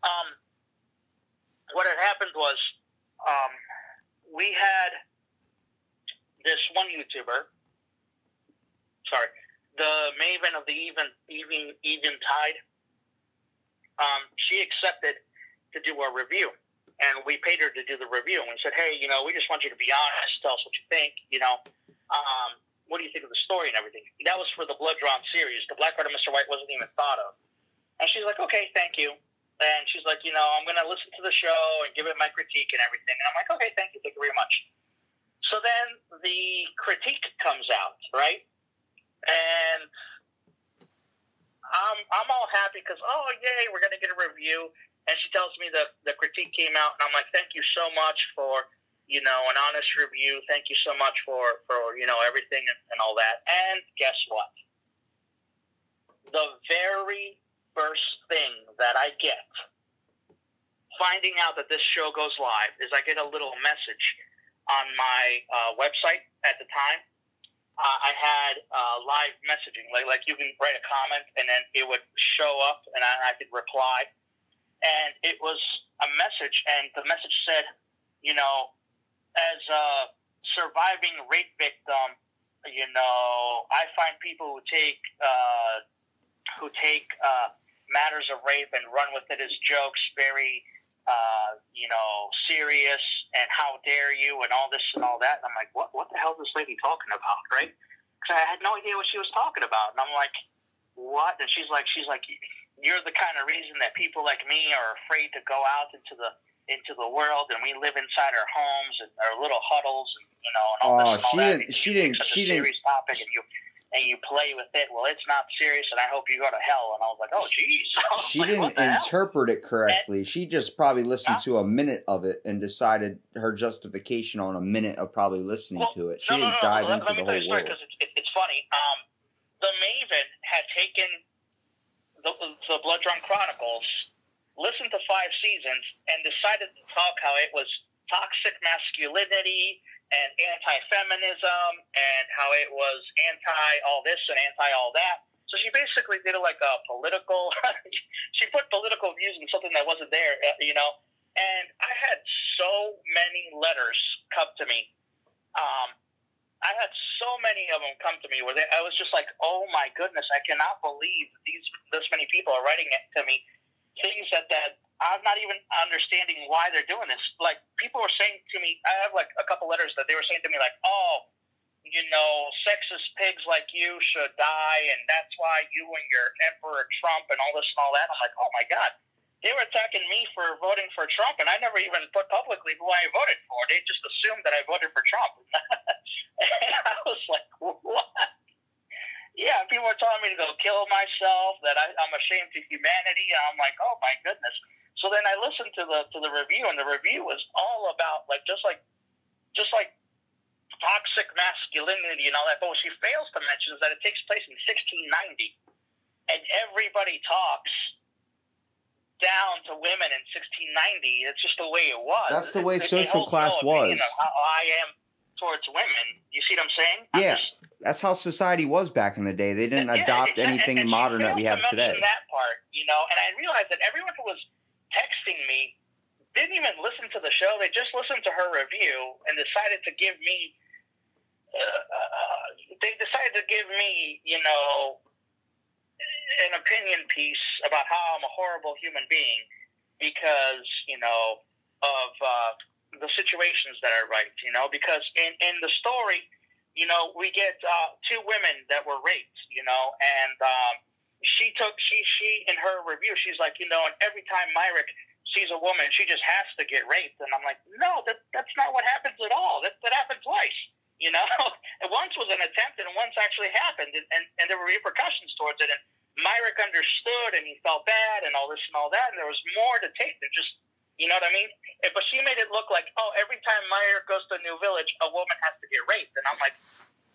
Um, what had happened was um, we had this one YouTuber. Sorry, the Maven of the Even Even Even Tide. Um, she accepted to do a review, and we paid her to do the review. And we said, "Hey, you know, we just want you to be honest. Tell us what you think. You know, um, what do you think of the story and everything?" That was for the Blood Drawn series. The Black Heart of Mr. White wasn't even thought of. And she's like, okay, thank you. And she's like, you know, I'm going to listen to the show and give it my critique and everything. And I'm like, okay, thank you. Thank you very much. So then the critique comes out, right? And I'm, I'm all happy because, oh, yay, we're going to get a review. And she tells me that the critique came out. And I'm like, thank you so much for, you know, an honest review. Thank you so much for, for you know, everything and, and all that. And guess what? The very first thing that I get finding out that this show goes live is I get a little message on my uh, website at the time. Uh, I had uh, live messaging, like like you can write a comment and then it would show up and I, I could reply. And it was a message, and the message said, you know, as a surviving rape victim, you know, I find people who take uh, who take uh, matters of rape and run with it as jokes very uh, you know serious and how dare you and all this and all that. And I'm like what what the hell is this lady talking about right? Because I had no idea what she was talking about. And I'm like what? And she's like she's like you're the kind of reason that people like me are afraid to go out into the into the world and we live inside our homes and our little huddles and you know and all Oh, this and all she that. didn't- she didn't- she didn't- serious topic and you and you play with it. Well, it's not serious, and I hope you go to hell. And I was like, oh, jeez. She like, didn't the hell? interpret it correctly. She just probably listened to a minute of it and decided her justification on a minute of probably listening Well, to it. She no, no, didn't no, dive let, into let the you whole story world. because it's, it's funny. Um, the Maven had taken the, the Blood Drawn Chronicles, listened to five seasons, and decided to talk how it was toxic masculinity and anti-feminism and how it was anti all this and anti all that. So she basically did it like a political. she put political views in something that wasn't there, uh, you know. And I had so many letters come to me. Um, I had so many of them come to me where they, I was just like, "Oh my goodness, I cannot believe these this many people are writing it to me things that that I'm not even understanding why they're doing this. Like people were saying to me, I have like a couple letters that they were saying to me like, "Oh, you know, sexist pigs like you should die, and that's why you and your Emperor Trump and all this and all that." I'm like, "Oh my god." They were attacking me for voting for Trump, and I never even put publicly who I voted for. They just assumed that I voted for Trump. and I was like, what? Yeah, people were telling me to go kill myself, that I, I'm ashamed to humanity. I'm like, oh my goodness. So then I listened to the to the review, and the review was all about like just like just like toxic masculinity and all that. But what she fails to mention is that it takes place in 1690, and everybody talks down to women in 1690. It's just the way it was. That's the way It- social class no was. How I am towards women. You see what I'm saying? I'm Yeah. just- That's how society was back in the day. They didn't yeah, adopt exactly. anything And- and modern that we have today. That part, you know, and I realized that everyone who was texting me didn't even listen to the show. They just listened to her review and decided to give me. Uh, uh, they decided to give me, you know, an opinion piece about how I'm a horrible human being because you know of uh, the situations that are right, you know, because in, in the story, you know, we get uh, two women that were raped, you know, and um, she took she she in her review, she's like, you know, and every time Myrick sees a woman, she just has to get raped, and I'm like, no, that that's not what happens at all. That that happened twice, you know. and once was an attempt, and once actually happened, and, and and there were repercussions towards it, and Myrick understood, and he felt bad, and all this and all that, and there was more to take than just you know what I mean? But she made it look like, oh, every time Myrick goes to a new village, a woman has to get raped, and I'm like,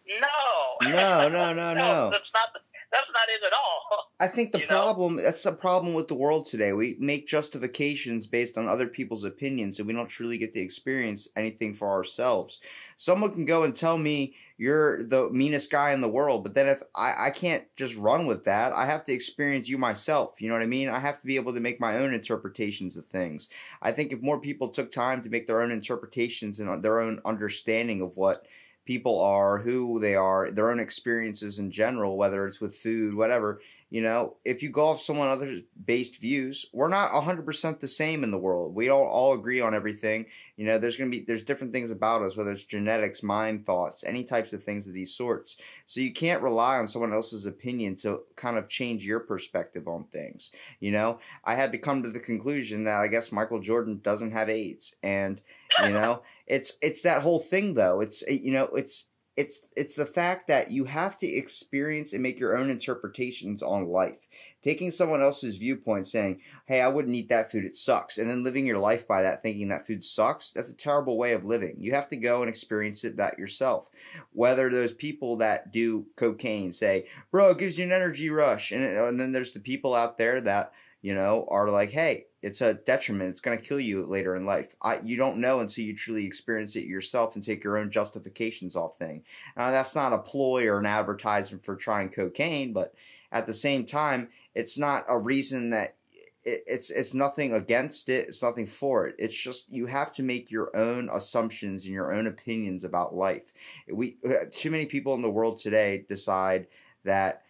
no, no, no, no, no. That's not. That's not it at all. I think the You know? problem that's a problem with the world today. We make justifications based on other people's opinions and we don't truly get to experience anything for ourselves. Someone can go and tell me you're the meanest guy in the world, but then if I, I can't just run with that, I have to experience you myself. You know what I mean? I have to be able to make my own interpretations of things. I think if more people took time to make their own interpretations and their own understanding of what people are, who they are, their own experiences in general, whether it's with food, whatever. You know, if you go off someone other's based views, we're not 100% the same in the world. We don't all agree on everything. You know, there's going to be there's different things about us, whether it's genetics, mind thoughts, any types of things of these sorts. So you can't rely on someone else's opinion to kind of change your perspective on things. You know, I had to come to the conclusion that I guess Michael Jordan doesn't have AIDS and you know it's it's that whole thing though. It's you know it's it's it's the fact that you have to experience and make your own interpretations on life. Taking someone else's viewpoint saying hey i wouldn't eat that food it sucks and then living your life by that thinking that food sucks that's a terrible way of living. You have to go and experience it that yourself. Whether those people that do cocaine say bro it gives you an energy rush and, and then there's the people out there that you know are like hey it's a detriment. It's going to kill you later in life. I, you don't know until you truly experience it yourself and take your own justifications off thing. Now, that's not a ploy or an advertisement for trying cocaine, but at the same time, it's not a reason that it, it's it's nothing against it. It's nothing for it. It's just you have to make your own assumptions and your own opinions about life. We uh, too many people in the world today decide that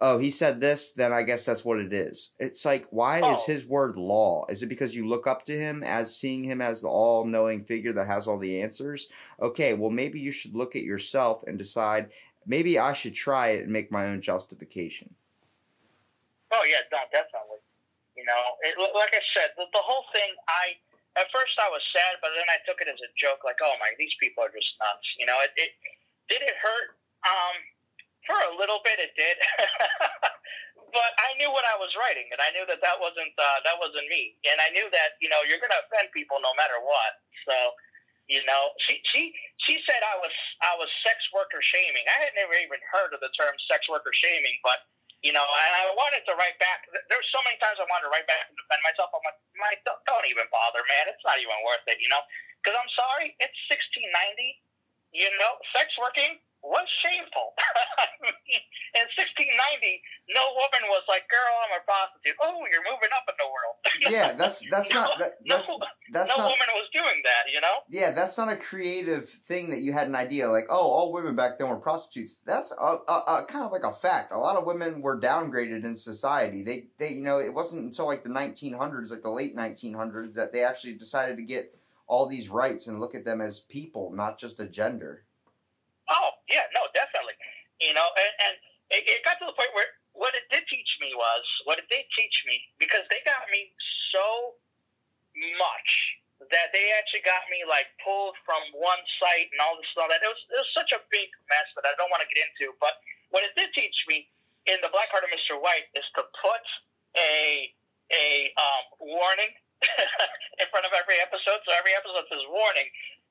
oh, he said this, then I guess that's what it is. It's like, why is Oh. his word law? Is it because you look up to him as seeing him as the all knowing figure that has all the answers? Okay, well, maybe you should look at yourself and decide, maybe I should try it and make my own justification. Oh yeah, no, definitely. You know, it, like I said, the, the whole thing. I at first I was sad, but then I took it as a joke. Like, oh my, these people are just nuts. You know, it, it did it hurt. Um, for a little bit, it did. but I knew what I was writing, and I knew that that wasn't uh, that wasn't me, and I knew that you know you're going to offend people no matter what. So, you know, she she she said I was I was sex worker shaming. I had never even heard of the term sex worker shaming, but you know, and I wanted to write back. There's so many times I wanted to write back and defend myself. I'm like, Mike, don't, don't even bother, man. It's not even worth it, you know. Because I'm sorry, it's 1690. You know, sex working was shameful. in 1690, no woman was like, "Girl, I'm a prostitute." Oh, you're moving up in the world. Yeah, that's that's not that, that's no, that's no not woman was doing that. You know. yeah that's not a creative thing that you had an idea like oh all women back then were prostitutes. That's a, a, a kind of like a fact. A lot of women were downgraded in society. They they you know it wasn't until like the 1900s, like the late 1900s, that they actually decided to get all these rights and look at them as people, not just a gender. Oh yeah, no, definitely. You know, and, and it, it got to the point where what it did teach me was what it did teach me because they got me so much that they actually got me like pulled from one site and all this all that. It was it was such a big mess that I don't want to get into. But what it did teach me in the Black Heart of Mr. White is to put a a um, warning in front of every episode. So every episode says warning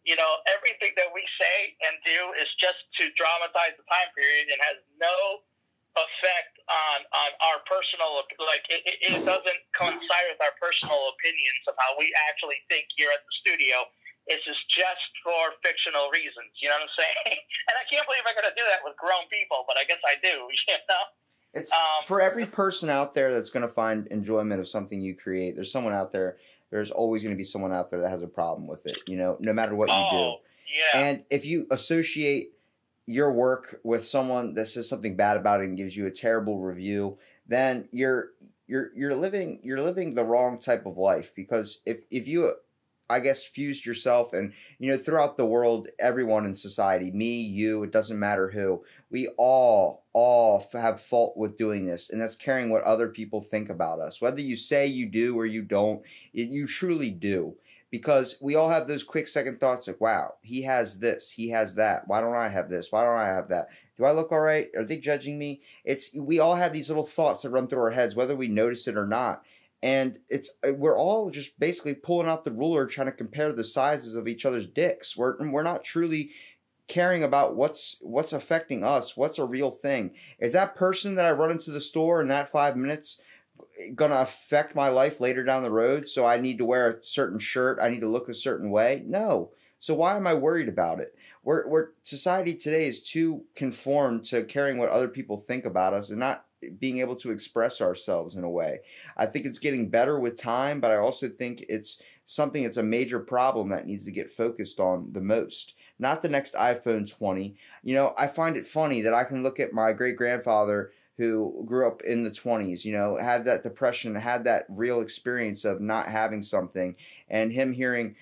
you know, everything that we say and do is just to dramatize the time period and has no effect on on our personal like it, it, doesn't coincide with our personal opinions of how we actually think here at the studio. This is just for fictional reasons. You know what I'm saying? And I can't believe I got to do that with grown people, but I guess I do. You know? It's Um, for every person out there that's going to find enjoyment of something you create. There's someone out there. There's always going to be someone out there that has a problem with it. You know, no matter what you do. oh, yeah. And if you associate your work with someone that says something bad about it and gives you a terrible review, then you're you're you're living you're living the wrong type of life because if if you I guess fused yourself and you know throughout the world everyone in society me you it doesn't matter who we all all have fault with doing this and that's caring what other people think about us. Whether you say you do or you don't you truly do. Because we all have those quick second thoughts like wow he has this he has that. Why don't i have this? Why don't i have that? Do i look all right are they judging me? It's we all have these little thoughts that run through our heads whether we notice it or not. And it's uh, we're all just basically pulling out the ruler trying to compare the sizes of each other's dicks. We're we're not truly caring about what's what's affecting us what's a real thing. Is that person that i run into the store in that five minutes going to affect my life later down the road? So i need to wear a certain shirt. I need to look a certain way? No. So why am i worried about it? We're, we're society today is too conformed to caring what other people think about us and not being able to express ourselves in a way. I think it's getting better with time, but I also think it's something that's a major problem that needs to get focused on the most. Not the next iPhone 20. You know, I find it funny that I can look at my great grandfather who grew up in the 20s, you know, had that depression, had that real experience of not having something, and him hearing,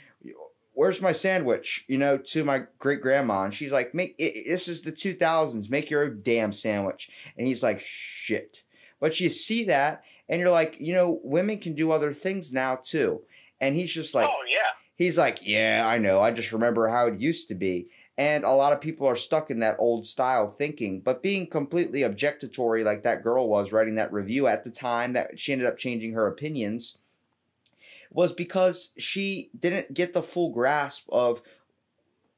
where's my sandwich? You know, to my great grandma, and she's like, make it, this is the 2000s, make your own damn sandwich. And he's like, shit. But you see that, and you're like, you know, women can do other things now too. And he's just like, oh yeah. He's like, yeah, I know. I just remember how it used to be. And a lot of people are stuck in that old style thinking, but being completely objectatory like that girl was writing that review at the time that she ended up changing her opinions was because she didn't get the full grasp of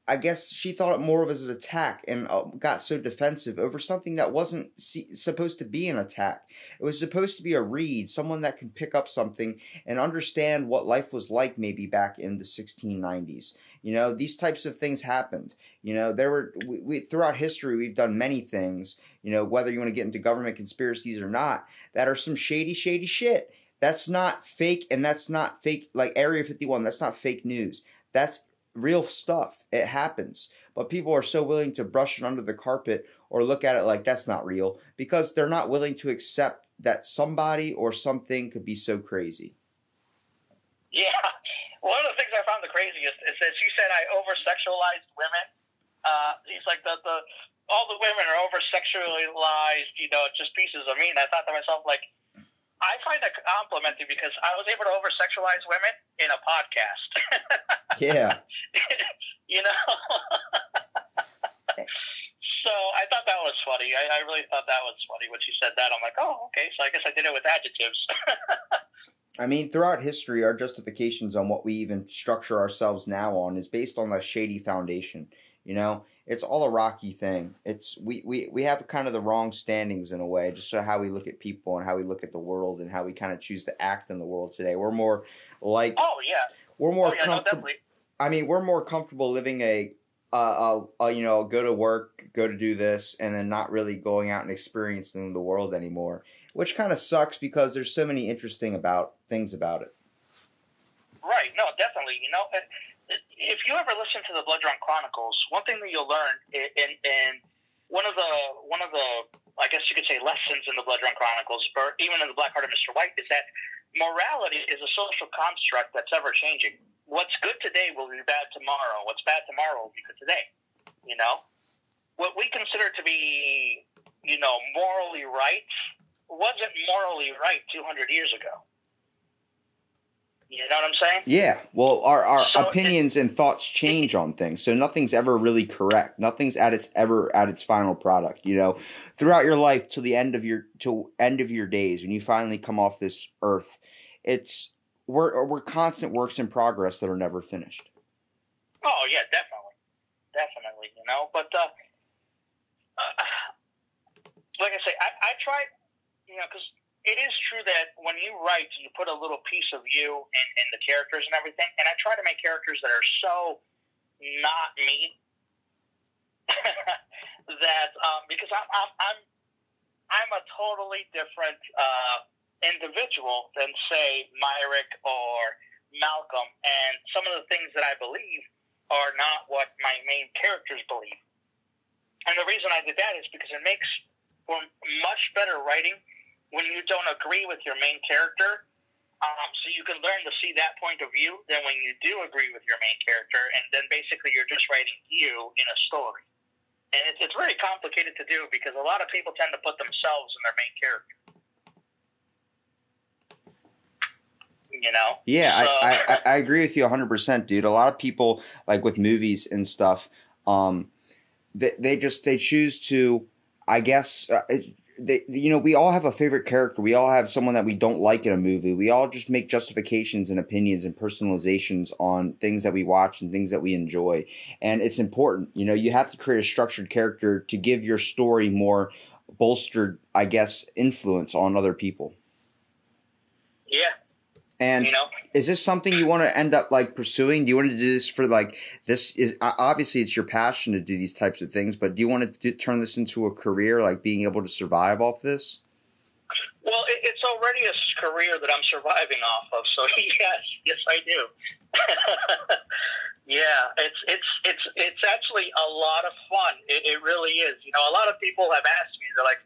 I guess she thought it more of as an attack and uh, got so defensive over something that wasn't supposed to be an attack. It was supposed to be a read, someone that can pick up something and understand what life was like maybe back in the 1690s. You know, these types of things happened. You know, there were we, we throughout history we've done many things, you know, whether you want to get into government conspiracies or not, that are some shady shady shit. That's not fake, and that's not fake, like Area 51, that's not fake news. That's real stuff. It happens. But people are so willing to brush it under the carpet or look at it like that's not real because they're not willing to accept that somebody or something could be so crazy. Yeah. One of the things I found the craziest is that she said I over sexualized women. Uh, he's like, the, the all the women are over sexualized, you know, just pieces of me. And I thought to myself, like, I find that complimenting because I was able to over sexualize women in a podcast. yeah. you know? so I thought that was funny. I, I really thought that was funny when she said that. I'm like, oh, okay. So I guess I did it with adjectives. I mean, throughout history, our justifications on what we even structure ourselves now on is based on a shady foundation. You know, it's all a rocky thing. It's we, we, we have kind of the wrong standings in a way, just so how we look at people and how we look at the world and how we kind of choose to act in the world today. We're more like oh yeah, we're more oh, yeah, comfortable. No, I mean, we're more comfortable living a uh, uh, uh, you know, go to work, go to do this, and then not really going out and experiencing the world anymore, which kind of sucks because there's so many interesting about things about it. Right. No, definitely. You know, if you ever listen to the Blood Drawn Chronicles, one thing that you'll learn, and one of the one of the I guess you could say lessons in the Blood Drawn Chronicles, or even in the Black Heart of Mr. White, is that morality is a social construct that's ever changing. What's good today will be bad tomorrow. What's bad tomorrow will be good today. You know, what we consider to be, you know, morally right wasn't morally right 200 years ago. You know what I'm saying? Yeah. Well, our, our So opinions and thoughts change on things, so nothing's ever really correct. Nothing's at its ever at its final product. You know, throughout your life till the end of your till end of your days, when you finally come off this earth, it's we're we're constant works in progress that are never finished. Oh yeah, definitely, definitely. You know, but uh, uh, like I say, I, I try, you know, because it is true that when you write, you put a little piece of you in, in the characters and everything, and I try to make characters that are so not me that um, because I'm I'm I'm I'm a totally different uh, individual than say Myrick or Malcolm, and some of the things that I believe are not what my main characters believe. And the reason I did that is because it makes for much better writing when you don't agree with your main character Um, so you can learn to see that point of view. Then when you do agree with your main character, and then basically you're just writing you in a story. And it's, it's very complicated to do because a lot of people tend to put themselves in their main character. You know? Yeah, So- I, I, I agree with you 100%, dude. A lot of people, like with movies and stuff, um, they, they just, they choose to, I guess, uh, it- they, you know, we all have a favorite character. We all have someone that we don't like in a movie. We all just make justifications and opinions and personalizations on things that we watch and things that we enjoy. And it's important. You know, you have to create a structured character to give your story more bolstered, I guess, influence on other people. Yeah, And you know? is this something you want to end up like pursuing? Do you want to do this for like this? Is obviously it's your passion to do these types of things, but do you want to do, turn this into a career, like being able to survive off this? Well, it, it's already a career that I'm surviving off of. So yes, yes, I do. yeah, it's it's it's it's actually a lot of fun. It, it really is. You know, a lot of people have asked me. They're like,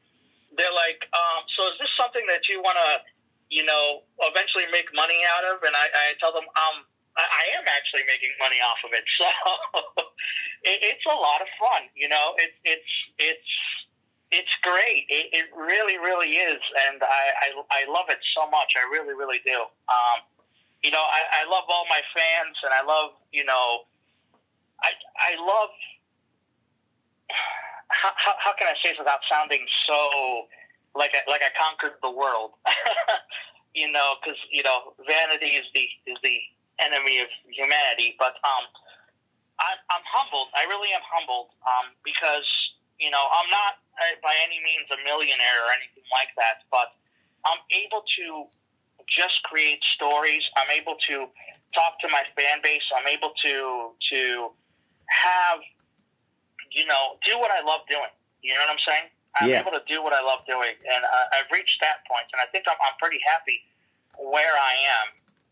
they're like, um, so is this something that you want to, you know, eventually make money out of? And I, I tell them, um, I, I am actually making money off of it. So it, it's a lot of fun. You know, it, it's it's it's great. It, it really, really is, and I, I, I love it so much. I really, really do. Um, you know, I, I love all my fans, and I love, you know, I, I love. How, how, how can I say this without sounding so like I, like I conquered the world? you know, because you know, vanity is the is the enemy of humanity. But um, I'm, I'm humbled. I really am humbled um, because you know I'm not uh, by any means a millionaire or anything like that, but I'm able to just create stories. I'm able to talk to my fan base. I'm able to to have you know do what I love doing. You know what I'm saying? I'm Yeah. able to do what I love doing, and uh, I've reached that point, and I think I'm, I'm pretty happy where I am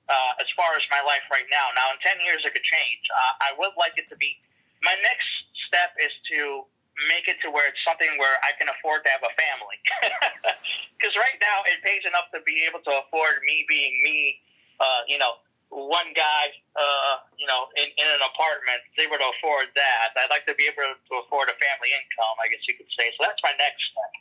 uh, as far as my life right now. Now, in 10 years, it could change. Uh, I would like it to be. My next step is to make it to where it's something where I can afford to have a family. Because right now, it pays enough to be able to afford me being me. Uh, you know, one guy. Uh, you know, in, in an apartment, is able to afford that. I'd like to be able to afford a family income. I guess you could say. So that's my next step.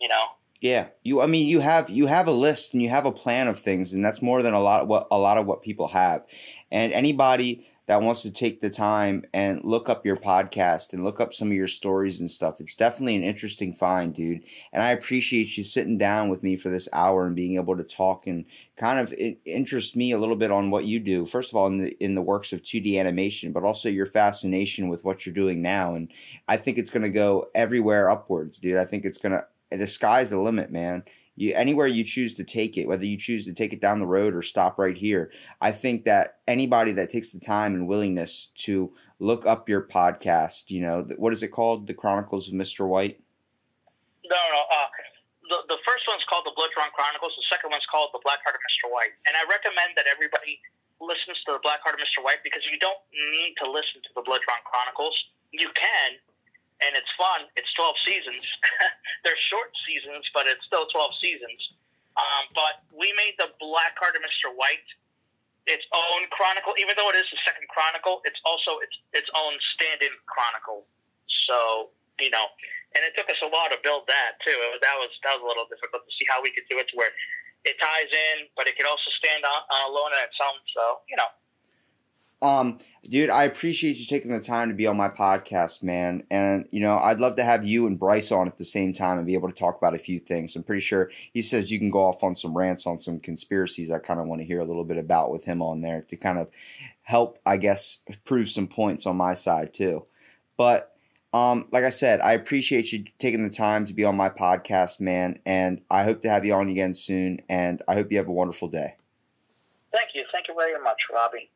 You know. Yeah, you. I mean, you have you have a list and you have a plan of things, and that's more than a lot. of What a lot of what people have, and anybody that wants to take the time and look up your podcast and look up some of your stories and stuff, it's definitely an interesting find, dude. And I appreciate you sitting down with me for this hour and being able to talk and kind of interest me a little bit on what you do. First of all, in the in the works of 2D animation, but also your fascination with what you're doing now. And I think it's going to go everywhere upwards, dude. I think it's going to the sky's the limit, man. You anywhere you choose to take it, whether you choose to take it down the road or stop right here. I think that anybody that takes the time and willingness to look up your podcast, you know, what is it called? The Chronicles of Mr. White. No, no. Uh, the the first one's called the Blood Bloodrun Chronicles. The second one's called the Black Heart of Mr. White. And I recommend that everybody listens to the Black Heart of Mr. White because you don't need to listen to the Blood Bloodrun Chronicles. You can, and it's fun. It's twelve seasons. They're short seasons, but it's still twelve seasons. Um, but we made the Black Heart of Mr. White its own chronicle, even though it is the second chronicle. It's also its its own stand-in chronicle. So you know, and it took us a while to build that too. It That was that was a little difficult to see how we could do it to where it ties in, but it could also stand on, on alone on its own. So you know, Um, dude, I appreciate you taking the time to be on my podcast, man. And you know, I'd love to have you and Bryce on at the same time and be able to talk about a few things. I'm pretty sure he says you can go off on some rants on some conspiracies. I kind of want to hear a little bit about with him on there to kind of help, I guess, prove some points on my side too. But um, like I said, I appreciate you taking the time to be on my podcast, man. And I hope to have you on again soon. And I hope you have a wonderful day. thank you, thank you very much, Robbie.